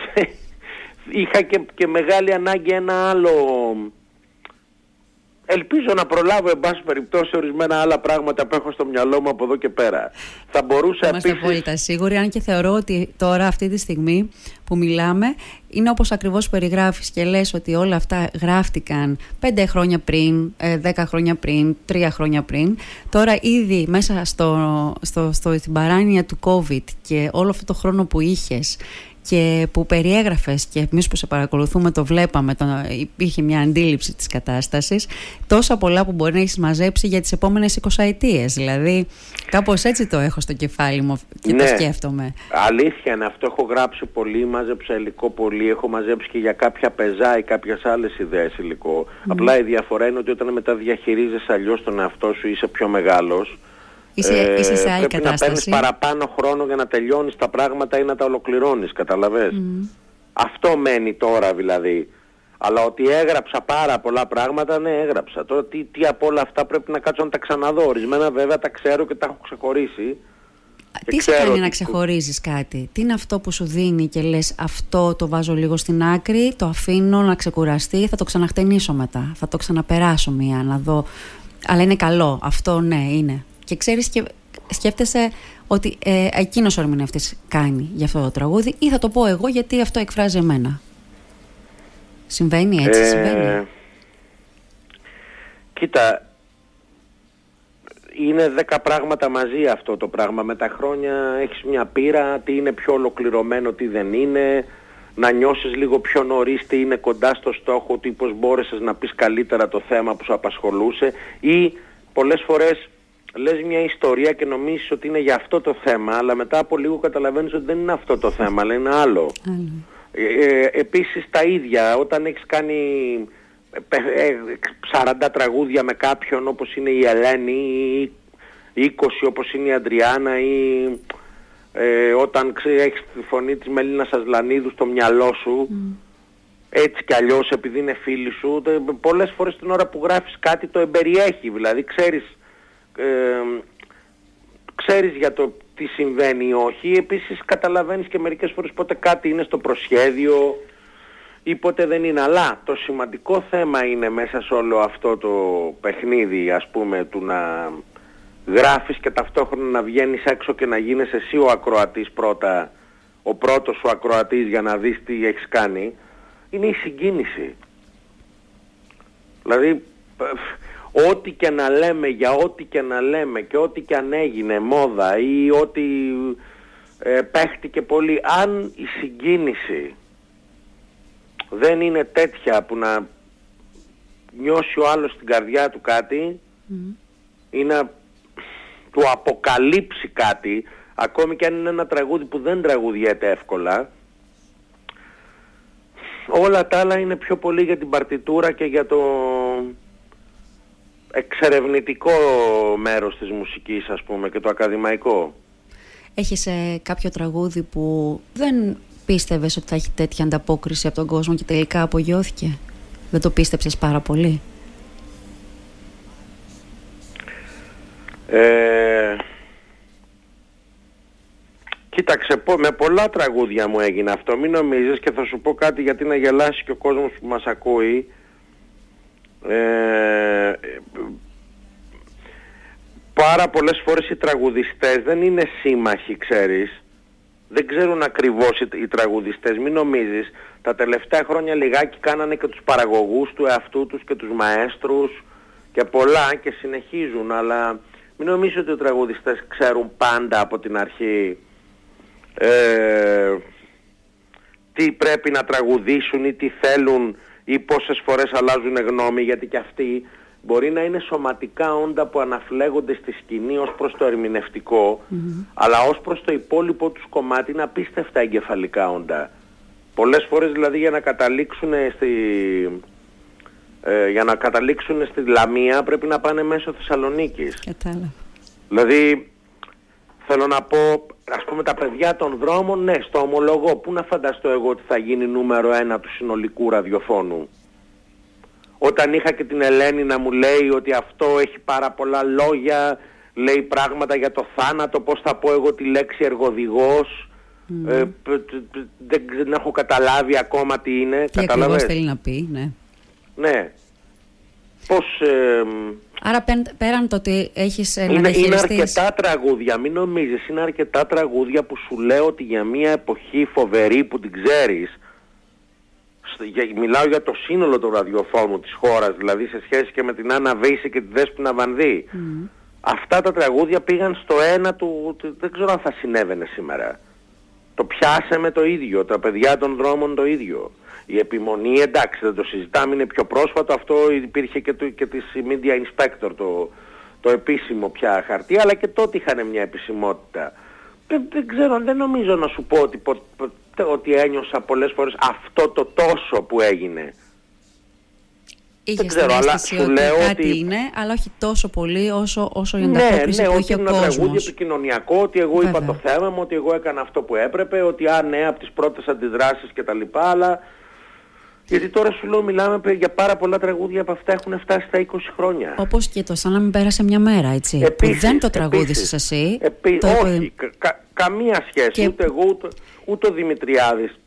Speaker 3: είχα και, και μεγάλη ανάγκη ένα άλλο Ελπίζω να προλάβω εν πάση περιπτώσει ορισμένα άλλα πράγματα που έχω στο μυαλό μου από εδώ και πέρα. Θα μπορούσα
Speaker 2: Είμαστε
Speaker 3: επίσης...
Speaker 2: απόλυτα σίγουροι, αν και θεωρώ ότι τώρα αυτή τη στιγμή που μιλάμε είναι όπως ακριβώς περιγράφεις και λες ότι όλα αυτά γράφτηκαν πέντε χρόνια πριν, ε, δέκα χρόνια πριν, τρία χρόνια πριν. Τώρα ήδη μέσα στο, στο, στο, στην παράνοια του COVID και όλο αυτό το χρόνο που είχες και που περιέγραφες και εμείς που σε παρακολουθούμε το βλέπαμε, το, υπήρχε μια αντίληψη της κατάστασης, τόσα πολλά που μπορεί να έχεις μαζέψει για τις επόμενες 20 ετίες. Δηλαδή, κάπως έτσι το έχω στο κεφάλι μου και
Speaker 3: ναι.
Speaker 2: το σκέφτομαι.
Speaker 3: Αλήθεια είναι αυτό, έχω γράψει πολύ, μάζεψα υλικό πολύ, έχω μαζέψει και για κάποια πεζά ή κάποιες άλλες ιδέες υλικό. Απλά η διαφορά είναι ότι όταν μετά διαχειρίζεσαι αλλιώς τον εαυτό σου είσαι πιο μεγάλος,
Speaker 2: Είσαι, ε, είσαι σε άλλη
Speaker 3: πρέπει
Speaker 2: κατάσταση.
Speaker 3: να παίρνεις παραπάνω χρόνο για να τελειώνεις τα πράγματα ή να τα ολοκληρώνεις, καταλαβες; Αυτό μένει τώρα δηλαδή. Αλλά ότι έγραψα πάρα πολλά πράγματα, ναι έγραψα. Τώρα τι, τι από όλα αυτά πρέπει να κάτσω να τα ξαναδώ. Ορισμένα βέβαια τα ξέρω και τα έχω ξεχωρίσει.
Speaker 2: Τι σε κάνει να ξεχωρίζεις κάτι, τι είναι αυτό που σου δίνει και λες αυτό το βάζω λίγο στην άκρη, το αφήνω να ξεκουραστεί, θα το ξαναχτενίσω μετά, θα το ξαναπεράσω μία να δω. Αλλά είναι καλό, αυτό ναι είναι και ξέρεις και σκέφτεσαι ότι ε, εκείνος ο ερμηνευτής κάνει για αυτό το τραγούδι ή θα το πω εγώ γιατί αυτό εκφράζει εμένα. Συμβαίνει έτσι,
Speaker 3: Ε,
Speaker 2: συμβαίνει.
Speaker 3: Κοίτα, είναι δέκα πράγματα μαζί αυτό το πράγμα. Με τα χρόνια έχεις μια πείρα, τι είναι πιο ολοκληρωμένο, τι δεν είναι. Να νιώσεις λίγο πιο νωρίς τι είναι κοντά στο στόχο, τι πώς μπόρεσες να πεις καλύτερα το θέμα που σου απασχολούσε ή πολλές φορές λες μια ιστορία και νομίζεις ότι είναι για αυτό το θέμα, αλλά μετά από λίγο καταλαβαίνεις ότι δεν είναι αυτό το θέμα, αλλά είναι άλλο.
Speaker 2: Άλλο.
Speaker 3: Ε, ε, επίσης τα ίδια, όταν έχεις κάνει ε, ε, 40 τραγούδια με κάποιον όπως είναι η Ελένη ή 20 όπως είναι η Αντριάννα ή ε, όταν ξέρεις, έχεις τη φωνή της Μελίνας Ασλανίδου στο μυαλό σου έτσι κι αλλιώς επειδή είναι φίλη σου τε, πολλές φορές την ώρα που γράφεις κάτι το εμπεριέχει δηλαδή ξέρεις ε, ξέρεις για το τι συμβαίνει ή όχι. Επίσης καταλαβαίνεις και μερικές φορές πότε κάτι είναι στο προσχέδιο ή πότε δεν είναι. Αλλά το σημαντικό θέμα είναι μέσα σε όλο αυτό το παιχνίδι ας πούμε του να γράφεις και ταυτόχρονα να βγαίνεις έξω και να γίνεις εσύ ο ακροατής πρώτα, ο πρώτος σου ακροατής για να δεις τι έχεις κάνει, είναι η συγκίνηση. Δηλαδή ό,τι και να λέμε για ό,τι και να λέμε και ό,τι και αν έγινε μόδα ή ό,τι ε, παίχτηκε πολύ αν η συγκίνηση δεν είναι τέτοια που να νιώσει ο άλλος στην καρδιά του κάτι ή να του αποκαλύψει κάτι ακόμη και αν είναι ένα τραγούδι που δεν τραγουδιέται εύκολα όλα τα άλλα είναι πιο πολύ για την παρτιτούρα και για το εξερευνητικό μέρος της μουσικής ας πούμε και το ακαδημαϊκό.
Speaker 2: Έχεις ε, κάποιο τραγούδι που δεν πίστευες ότι θα έχει τέτοια ανταπόκριση από τον κόσμο και τελικά απογειώθηκε; Δεν το πίστεψες πάρα πολύ;
Speaker 3: Ε, κοίταξε, με πολλά τραγούδια μου έγινε αυτό. Μην νομίζεις και θα σου πω κάτι γιατί να γελάσει και ο κόσμος που μας ακούει. Ε, πάρα πολλές φορές οι τραγουδιστές δεν είναι σύμμαχοι, ξέρεις. Δεν ξέρουν ακριβώς οι, οι τραγουδιστές. Μην νομίζεις. Τα τελευταία χρόνια λιγάκι κάνανε και τους παραγωγούς του εαυτού τους και τους μαέστρους και πολλά και συνεχίζουν. Αλλά μην νομίζεις ότι οι τραγουδιστές ξέρουν πάντα από την αρχή ε, τι πρέπει να τραγουδήσουν ή τι θέλουν ή πόσες φορές αλλάζουν γνώμη γιατί και αυτοί μπορεί να είναι σωματικά όντα που αναφλέγονται στη σκηνή ως προς το ερμηνευτικο αλλά ως προς το υπόλοιπο τους κομμάτι είναι απίστευτα εγκεφαλικά όντα. Πολλές φορές δηλαδή για να καταλήξουν στη, ε, για να καταλήξουν στη Λαμία πρέπει να πάνε μέσω Θεσσαλονίκης.
Speaker 2: Κατάλαβα.
Speaker 3: Δηλαδή θέλω να πω ας πούμε τα παιδιά των δρόμων ναι στο ομολογώ πού να φανταστώ εγώ ότι θα γίνει νούμερο ένα του συνολικού ραδιοφώνου όταν είχα και την Ελένη να μου λέει ότι αυτό έχει πάρα πολλά λόγια, λέει πράγματα για το θάνατο, πώς θα πω εγώ τη λέξη εργοδηγός, ε, δεν, έχω καταλάβει ακόμα τι είναι.
Speaker 2: Τι ακριβώς θέλει να πει, ναι.
Speaker 3: Ναι. Πώς... Ε,
Speaker 2: Άρα πέραν το ότι έχεις
Speaker 3: να είναι, είναι αρκετά τραγούδια, μην νομίζεις, είναι αρκετά τραγούδια που σου λέω ότι για μια εποχή φοβερή που την ξέρεις, μιλάω για το σύνολο του ραδιοφώνου της χώρας, δηλαδή σε σχέση και με την Άννα Βέιση και τη Δέσποινα Βανδύ. Mm. Αυτά τα τραγούδια πήγαν στο ένα του, δεν ξέρω αν θα συνέβαινε σήμερα. Το πιάσε με το ίδιο, τα παιδιά των δρόμων το ίδιο. Η επιμονή, εντάξει δεν το συζητάμε, είναι πιο πρόσφατο, αυτό υπήρχε και, το, και της Media Inspector, το, το επίσημο πια χαρτί, αλλά και τότε είχαν μια επισημότητα. Δεν, δεν ξέρω, δεν νομίζω να σου πω ότι ότι ένιωσα πολλές φορές αυτό το τόσο που έγινε.
Speaker 2: Είχες δεν ξέρω, αλλά σου ότι λέω κάτι ότι... είναι, αλλά όχι τόσο πολύ όσο, όσο η ανταπόκριση
Speaker 3: ναι, ναι,
Speaker 2: που είχε ο κόσμος. Ναι,
Speaker 3: ναι, τραγούδι επικοινωνιακό, ότι εγώ Βέβαια. είπα το θέμα μου, ότι εγώ έκανα αυτό που έπρεπε, ότι α, ναι, από τις πρώτες αντιδράσεις και τα λοιπά, αλλά... Γιατί τώρα σου λέω μιλάμε για πάρα πολλά τραγούδια από αυτά έχουν φτάσει στα 20 χρόνια.
Speaker 2: Όπως και το σαν να μην πέρασε μια μέρα, έτσι.
Speaker 3: Επίσης,
Speaker 2: που δεν το τραγούδισες εσύ.
Speaker 3: Επί... Το... Όχι, κα, καμία σχέση. Και... Ούτε εγώ ούτε, ούτε ο Δημητριάδης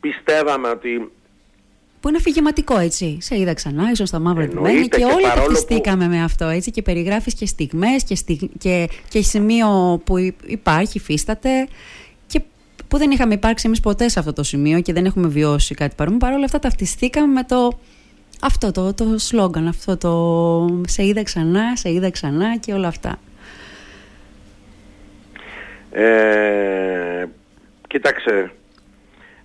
Speaker 3: πιστεύαμε ότι
Speaker 2: που είναι αφηγηματικό έτσι. Σε είδα ξανά, ίσως στα μαύρα ντυμένη και, και όλοι ταυτιστήκαμε που... με αυτό έτσι. Και περιγράφεις και στιγμές και, και, και σημείο που υπάρχει, υφίσταται. Και που δεν είχαμε υπάρξει εμείς ποτέ σε αυτό το σημείο και δεν έχουμε βιώσει κάτι παρόμοιο. Παρ' όλα αυτά ταυτιστήκαμε με το. Αυτό το, το σλόγκαν, αυτό το σε είδα ξανά, σε είδα ξανά και όλα αυτά.
Speaker 3: Ε, κοίταξε,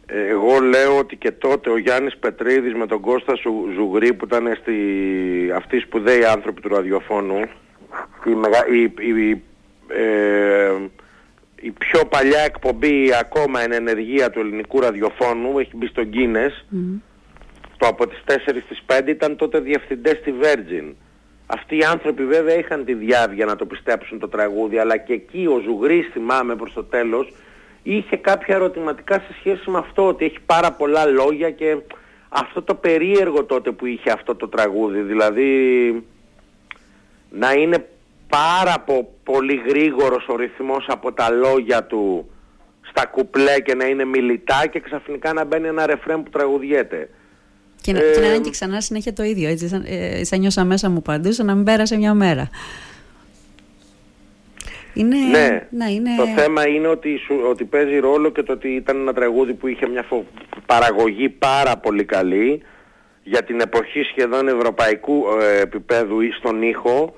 Speaker 3: εγώ λέω ότι και τότε ο Γιάννης Πετρίδης με τον Κώστα Ζουγρή που ήταν στη, αυτοί οι σπουδαίοι άνθρωποι του ραδιοφώνου η, η, ε, η πιο παλιά εκπομπή ακόμα εν ενεργεία του ελληνικού ραδιοφώνου έχει μπει στο Guinness. Το από τις 4 στις 5 ήταν τότε διευθυντές στη Virgin. Αυτοί οι άνθρωποι βέβαια είχαν τη διάβια να το πιστέψουν το τραγούδι αλλά και εκεί ο Ζουγρής θυμάμαι προς το τέλος είχε κάποια ερωτηματικά σε σχέση με αυτό ότι έχει πάρα πολλά λόγια και αυτό το περίεργο τότε που είχε αυτό το τραγούδι δηλαδή να είναι πάρα πολύ γρήγορος ο ρυθμός από τα λόγια του στα κουπλέ και να είναι μιλητά και ξαφνικά να μπαίνει ένα ρεφρέν που τραγουδιέται.
Speaker 2: Και να, ε, και να είναι και ξανά συνέχεια το ίδιο, έτσι, σαν, ε, σαν νιώσα μέσα μου παντού, σαν να μην πέρασε μια μέρα. Είναι,
Speaker 3: ναι,
Speaker 2: να είναι...
Speaker 3: το θέμα είναι ότι, ότι παίζει ρόλο και το ότι ήταν ένα τραγούδι που είχε μια παραγωγή πάρα πολύ καλή για την εποχή σχεδόν ευρωπαϊκού ε, επίπεδου στον ήχο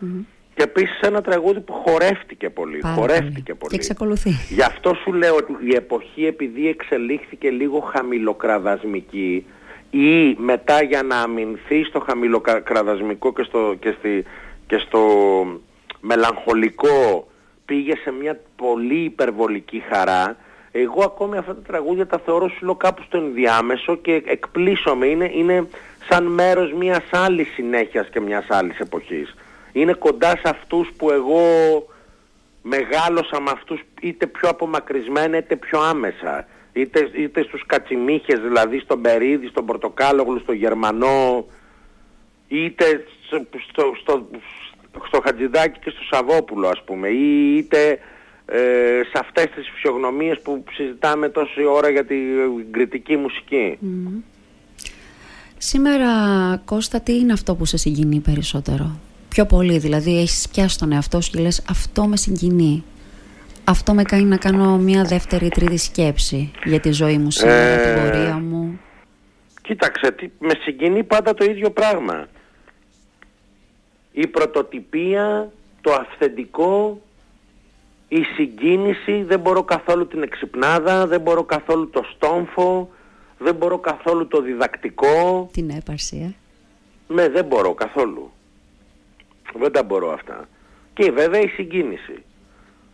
Speaker 3: και επίσης ένα τραγούδι που χορεύτηκε πολύ.
Speaker 2: Πάρα
Speaker 3: χορεύτηκε
Speaker 2: πολύ. Και εξακολουθεί.
Speaker 3: Γι' αυτό σου λέω ότι η εποχή επειδή εξελίχθηκε λίγο χαμηλοκραδασμική ή μετά για να αμυνθεί στο χαμηλοκραδασμικό και στο, και, στη, και στο μελαγχολικό πήγε σε μια πολύ υπερβολική χαρά. Εγώ ακόμη αυτά τα τραγούδια τα θεωρώ σου κάπου στο ενδιάμεσο και εκπλήσωμαι. Είναι, είναι σαν μέρος μιας άλλης συνέχειας και μιας άλλης εποχής. Είναι κοντά σε αυτούς που εγώ μεγάλωσα με αυτούς είτε πιο απομακρυσμένα είτε πιο άμεσα. Είτε, είτε στους κατσιμίχες, δηλαδή στον Περίδη, στον Πορτοκάλογλου, στον Γερμανό, είτε στο, στο, στο, στο Χατζηδάκι και στο Σαββόπουλο ας πούμε, ή είτε ε, σε αυτές τις φυσιογνωμίες που συζητάμε τόση ώρα για την κριτική μουσική.
Speaker 2: Σήμερα, Κώστα, τι είναι αυτό που σε συγκινεί περισσότερο; Πιο πολύ, δηλαδή έχεις πιάσει τον εαυτό σου και λες αυτό με συγκινεί. Αυτό με κάνει να κάνω μια δεύτερη ή τρίτη σκέψη για τη ζωή μου σήμερα, ε, την πορεία μου.
Speaker 3: Κοίταξε, με συγκινεί πάντα το ίδιο πράγμα. Η πρωτοτυπία, το αυθεντικό, η συγκίνηση, δεν μπορώ καθόλου την εξυπνάδα, δεν μπορώ καθόλου το στόμφο, δεν μπορώ καθόλου το διδακτικό.
Speaker 2: Την έπαρση, ε.
Speaker 3: Ναι, δεν μπορώ καθόλου. Δεν τα μπορώ αυτά. Και βέβαια η συγκίνηση.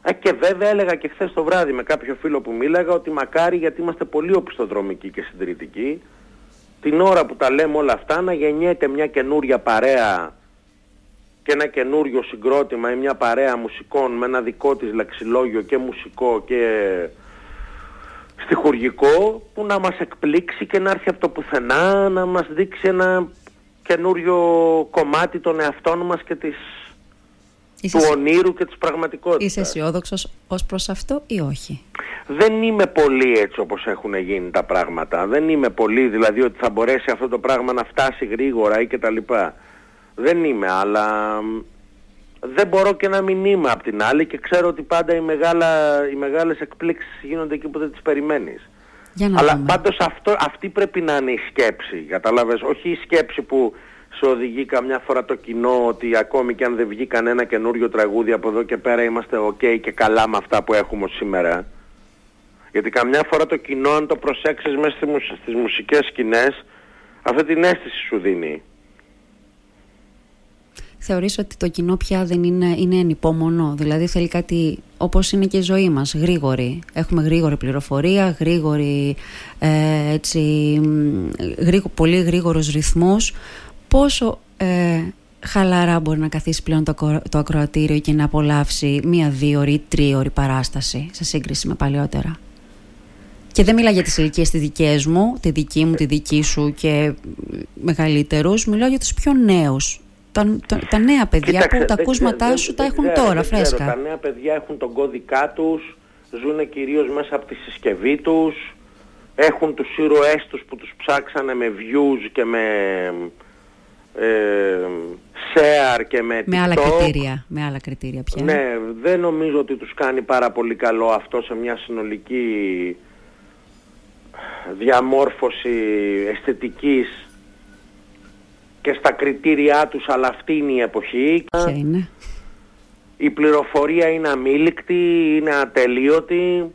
Speaker 3: Ε, και βέβαια έλεγα και χθες το βράδυ με κάποιο φίλο που μίλαγα ότι μακάρι γιατί είμαστε πολύ οπισθοδρομικοί και συντηρητικοί την ώρα που τα λέμε όλα αυτά να γεννιέται μια καινούρια παρέα και ένα καινούριο συγκρότημα ή μια παρέα μουσικών με ένα δικό της λεξιλόγιο και μουσικό και στιχουργικό που να μας εκπλήξει και να έρθει από το πουθενά να μας δείξει ένα καινούριο κομμάτι των εαυτών μας και της, του ονείρου και της πραγματικότητας.
Speaker 2: Είσαι αισιόδοξος ως προς αυτό ή όχι;
Speaker 3: Δεν είμαι πολύ έτσι όπως έχουν γίνει τα πράγματα. Δεν είμαι πολύ δηλαδή ότι θα μπορέσει αυτό το πράγμα να φτάσει γρήγορα ή και τα λοιπά. Δεν είμαι, αλλά δεν μπορώ και να μην είμαι απ' την άλλη και ξέρω ότι πάντα οι, μεγάλα, οι μεγάλες εκπλήξεις γίνονται εκεί που δεν τις περιμένεις. Αλλά δούμε. πάντως αυτό, αυτή πρέπει να είναι η σκέψη, καταλάβες, όχι η σκέψη που σε οδηγεί καμιά φορά το κοινό ότι ακόμη και αν δεν βγει κανένα καινούριο τραγούδι από εδώ και πέρα είμαστε ok και καλά με αυτά που έχουμε σήμερα. Γιατί καμιά φορά το κοινό αν το προσέξεις μέσα στις μουσικές σκηνές αυτή την αίσθηση σου δίνει
Speaker 2: θεωρείς ότι το κοινό πια δεν είναι, είναι ενυπόμονο, δηλαδή θέλει κάτι όπως είναι και η ζωή μας, γρήγορη. Έχουμε γρήγορη πληροφορία, γρήγορη, ε, έτσι, γρήγο, πολύ γρήγορους ρυθμούς. Πόσο ε, χαλαρά μπορεί να καθίσει πλέον το, το ακροατήριο και να απολαύσει μία δύο ή τρίωρη παράσταση σε σύγκριση με παλιότερα. Και δεν μιλάω για τις ηλικίες τη δικές μου, τη δική μου, τη δική σου και μεγαλύτερους. Μιλάω για τους πιο νέους τα, τα, νέα παιδιά που τα ακούσματά σου τα έχουν τώρα φρέσκα.
Speaker 3: τα νέα παιδιά έχουν τον κώδικά τους, ζουν κυρίως μέσα από τη συσκευή τους, έχουν τους ήρωές τους που τους ψάξανε με views και με ε, share και με
Speaker 2: με άλλα κριτήρια, με άλλα κριτήρια πια.
Speaker 3: Ναι, δεν νομίζω ότι τους κάνει πάρα πολύ καλό αυτό σε μια συνολική διαμόρφωση αισθητικής και στα κριτήριά τους, αλλά αυτή είναι η εποχή.
Speaker 2: Ποια είναι;
Speaker 3: Η πληροφορία είναι αμήλικτη, είναι ατελείωτη.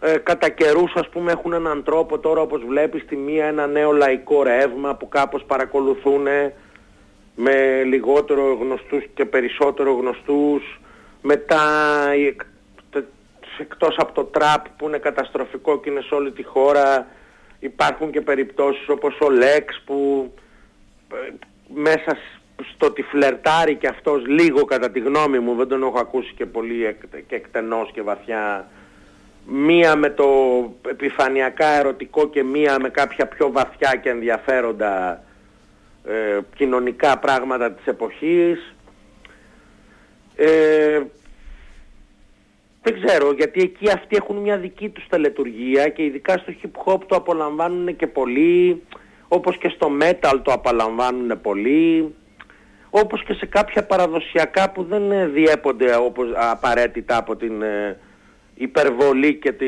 Speaker 3: Ε, κατά καιρούς ας πούμε έχουν έναν τρόπο τώρα όπως βλέπεις τη μία ένα νέο λαϊκό ρεύμα που κάπως παρακολουθούν με λιγότερο γνωστούς και περισσότερο γνωστούς μετά εκτός από το τραπ που είναι καταστροφικό και είναι σε όλη τη χώρα υπάρχουν και περιπτώσεις όπως ο Λέξ που μέσα στο ότι φλερτάρει και αυτός λίγο κατά τη γνώμη μου, δεν τον έχω ακούσει και πολύ και εκτενώς και βαθιά, μία με το επιφανειακά ερωτικό και μία με κάποια πιο βαθιά και ενδιαφέροντα ε, κοινωνικά πράγματα της εποχής. Ε, δεν ξέρω, γιατί εκεί αυτοί έχουν μια δική τους τελετουργία και ειδικά στο hip hop το απολαμβάνουν και πολύ όπως και στο metal το απαλαμβάνουν πολύ, όπως και σε κάποια παραδοσιακά που δεν διέπονται όπως απαραίτητα από την ε, υπερβολή και τη,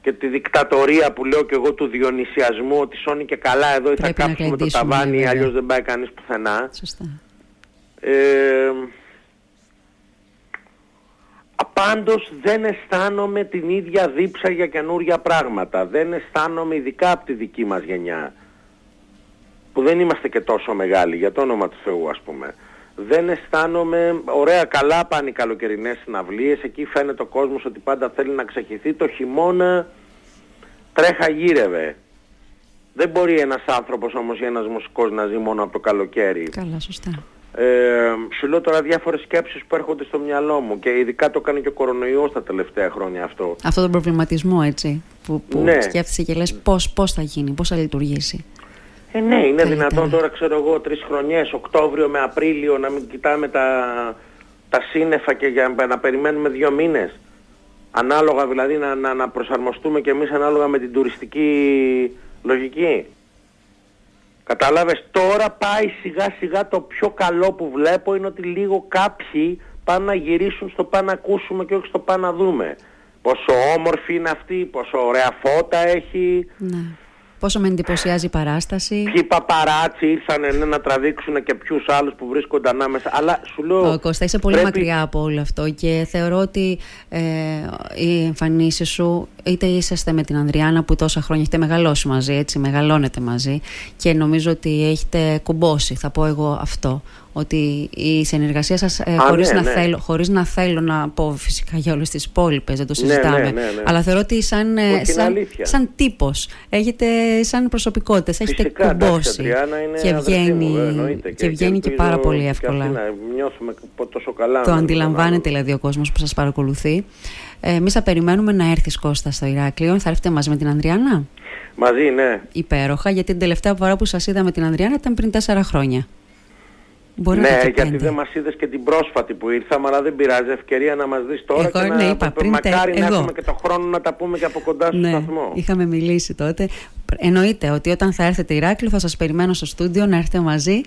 Speaker 3: και τη δικτατορία που λέω και εγώ του διονυσιασμού ότι σώνει και καλά εδώ ή θα κάψουμε το ταβάνι αλλιώς δεν πάει κανείς πουθενά.
Speaker 2: Σωστά.
Speaker 3: Ε, Πάντως δεν αισθάνομαι την ίδια δίψα για καινούρια πράγματα. Δεν αισθάνομαι ειδικά από τη δική μας γενιά. Που δεν είμαστε και τόσο μεγάλοι, για το όνομα του Θεού ας πούμε. Δεν αισθάνομαι, ωραία καλά πάνε οι καλοκαιρινές συναυλίες, εκεί φαίνεται ο κόσμος ότι πάντα θέλει να ξεχυθεί. Το χειμώνα τρέχα γύρευε. Δεν μπορεί ένας άνθρωπος όμως ή ένας μουσικός να ζει μόνο από το καλοκαίρι.
Speaker 2: Καλά, σωστά.
Speaker 3: Ε, σου λέω τώρα διάφορες σκέψεις που έρχονται στο μυαλό μου και ειδικά το κάνει και ο κορονοϊός τα τελευταία χρόνια αυτό.
Speaker 2: Αυτό τον προβληματισμό έτσι που, που
Speaker 3: Ναι.
Speaker 2: σκέφτεσαι και λες πώς, πώς θα γίνει, πώς θα λειτουργήσει.
Speaker 3: Ε, ναι, είναι
Speaker 2: Καλύτερα.
Speaker 3: δυνατόν τώρα, ξέρω εγώ, τρεις χρονιές, Οκτώβριο με Απρίλιο, να μην κοιτάμε τα, τα σύννεφα και για, να περιμένουμε δύο μήνες. Ανάλογα δηλαδή να, να, να προσαρμοστούμε και εμείς ανάλογα με την τουριστική λογική. Κατάλαβες, τώρα πάει σιγά σιγά το πιο καλό που βλέπω είναι ότι λίγο κάποιοι πάνε να γυρίσουν στο πάνε να ακούσουμε και όχι στο πάνε να δούμε. Πόσο όμορφη είναι αυτή, πόσο ωραία φώτα έχει,
Speaker 2: Ναι. Πόσο με εντυπωσιάζει η παράσταση;
Speaker 3: ποιοι παπαράτσι ήρθαν ναι, να τραβήξουν και ποιους άλλους που βρίσκονται ανάμεσα. Αλλά σου λέω...
Speaker 2: Ο Κώστα, είσαι πολύ
Speaker 3: πρέπει-
Speaker 2: μακριά από όλο αυτό και θεωρώ ότι ε, οι εμφανίσει σου, είτε είσαστε με την Ανδριάνα που τόσα χρόνια έχετε μεγαλώσει μαζί, έτσι, μεγαλώνετε μαζί και νομίζω ότι έχετε κουμπώσει, θα πω εγώ αυτό. Ότι η συνεργασία σας, ε,
Speaker 3: Α,
Speaker 2: χωρίς,
Speaker 3: ναι,
Speaker 2: να
Speaker 3: ναι.
Speaker 2: Θέλω, χωρίς να θέλω να πω φυσικά για όλες τις υπόλοιπες, δεν το
Speaker 3: Ναι,
Speaker 2: συζητάμε,
Speaker 3: ναι, ναι, ναι.
Speaker 2: αλλά θεωρώ ότι σαν, ε,
Speaker 3: Όχι, είναι
Speaker 2: σαν,
Speaker 3: αλήθεια.
Speaker 2: σαν τύπος, έχετε σαν προσωπικότητες, έχετε
Speaker 3: Φυσικά, εντάξει,
Speaker 2: κουμπώσει
Speaker 3: Αντριάννα είναι
Speaker 2: και
Speaker 3: αδερφή
Speaker 2: βγαίνει,
Speaker 3: μου, βέβαια, εννοείται.
Speaker 2: και βγαίνει και,
Speaker 3: ελπίζω
Speaker 2: πάρα πολύ
Speaker 3: και
Speaker 2: εύκολα.
Speaker 3: αυτή να νιώθουμε τόσο καλά.
Speaker 2: Το
Speaker 3: με τον
Speaker 2: αντιλαμβάνεται
Speaker 3: άλλον.
Speaker 2: δηλαδή ο κόσμος που σας παρακολουθεί. Ε, Εμείς θα περιμένουμε να έρθει Κώστα στο Ηράκλειο. Θα έρθετε μαζί με την Ανδριάννα;
Speaker 3: Μαζί, ναι.
Speaker 2: Υπέροχα, γιατί την τελευταία φορά που σας είδα με την Ανδριάννα ήταν πριν τέσσερα χρόνια. Μπορεί να
Speaker 3: ναι,
Speaker 2: ήταν και
Speaker 3: γιατί
Speaker 2: πέντε.
Speaker 3: δεν μας είδες και την πρόσφατη που ήρθαμε, αλλά δεν πειράζει. Ευκαιρία να μας δεις τώρα
Speaker 2: Εγώ,
Speaker 3: και
Speaker 2: ναι,
Speaker 3: να
Speaker 2: είπα, πριν τε-
Speaker 3: μακάρι να
Speaker 2: εγώ.
Speaker 3: έχουμε και το χρόνο να τα πούμε και από κοντά στο
Speaker 2: Ναι,
Speaker 3: σταθμό.
Speaker 2: είχαμε μιλήσει τότε. Εννοείται ότι όταν θα έρθετε Ηράκλειο θα σας περιμένω στο στούντιο να έρθετε μαζί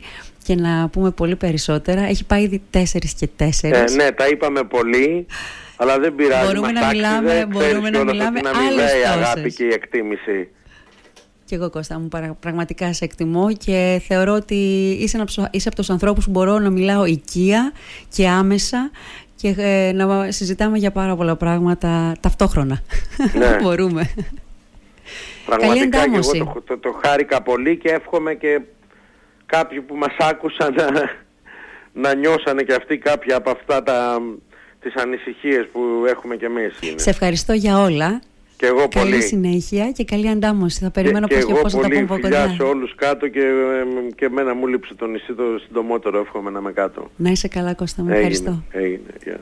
Speaker 2: και να πούμε πολύ περισσότερα. Έχει πάει ήδη τέσσερις και
Speaker 3: Ε,
Speaker 2: τέσσερις.
Speaker 3: ναι, τα είπαμε πολύ, αλλά δεν πειράζει.
Speaker 2: Μπορούμε
Speaker 3: μας
Speaker 2: να
Speaker 3: άξιζε,
Speaker 2: μιλάμε-
Speaker 3: ξέρεις
Speaker 2: μπορούμε να
Speaker 3: κιόλας
Speaker 2: μιλάμε
Speaker 3: ότι είναι αμοιβαία
Speaker 2: άλλες
Speaker 3: η αγάπη
Speaker 2: τόσες.
Speaker 3: και η εκτίμηση.
Speaker 2: Και εγώ Κώστα μου παρα- πραγματικά σε εκτιμώ και θεωρώ ότι είσαι, ένα, ψο- είσαι από τους ανθρώπους που μπορώ να μιλάω οικία και άμεσα και ε, να συζητάμε για πάρα πολλά πράγματα ταυτόχρονα.
Speaker 3: Ναι. (laughs)
Speaker 2: Μπορούμε.
Speaker 3: Πραγματικά και εγώ
Speaker 2: εντάμωση.
Speaker 3: το, το, το χάρηκα πολύ και εύχομαι και κάποιοι που μας άκουσαν να, να νιώσανε και αυτοί κάποια από αυτά τα, τις ανησυχίες που έχουμε και εμείς. Είναι.
Speaker 2: σε ευχαριστώ για όλα.
Speaker 3: Και εγώ
Speaker 2: Καλή
Speaker 3: πολύ.
Speaker 2: συνέχεια και καλή αντάμωση. Θα περιμένω
Speaker 3: και,
Speaker 2: πώς
Speaker 3: και
Speaker 2: και
Speaker 3: εγώ
Speaker 2: πώς θα τα
Speaker 3: πολύ
Speaker 2: πούμε από
Speaker 3: φιλιά
Speaker 2: κοντά.
Speaker 3: σε όλους κάτω και, ε, και εμένα μου λείψε το νησί το συντομότερο εύχομαι να είμαι κάτω.
Speaker 2: Να είσαι καλά Κώστα μου.
Speaker 3: Έγινε,
Speaker 2: Ευχαριστώ.
Speaker 3: έγινε, γεια.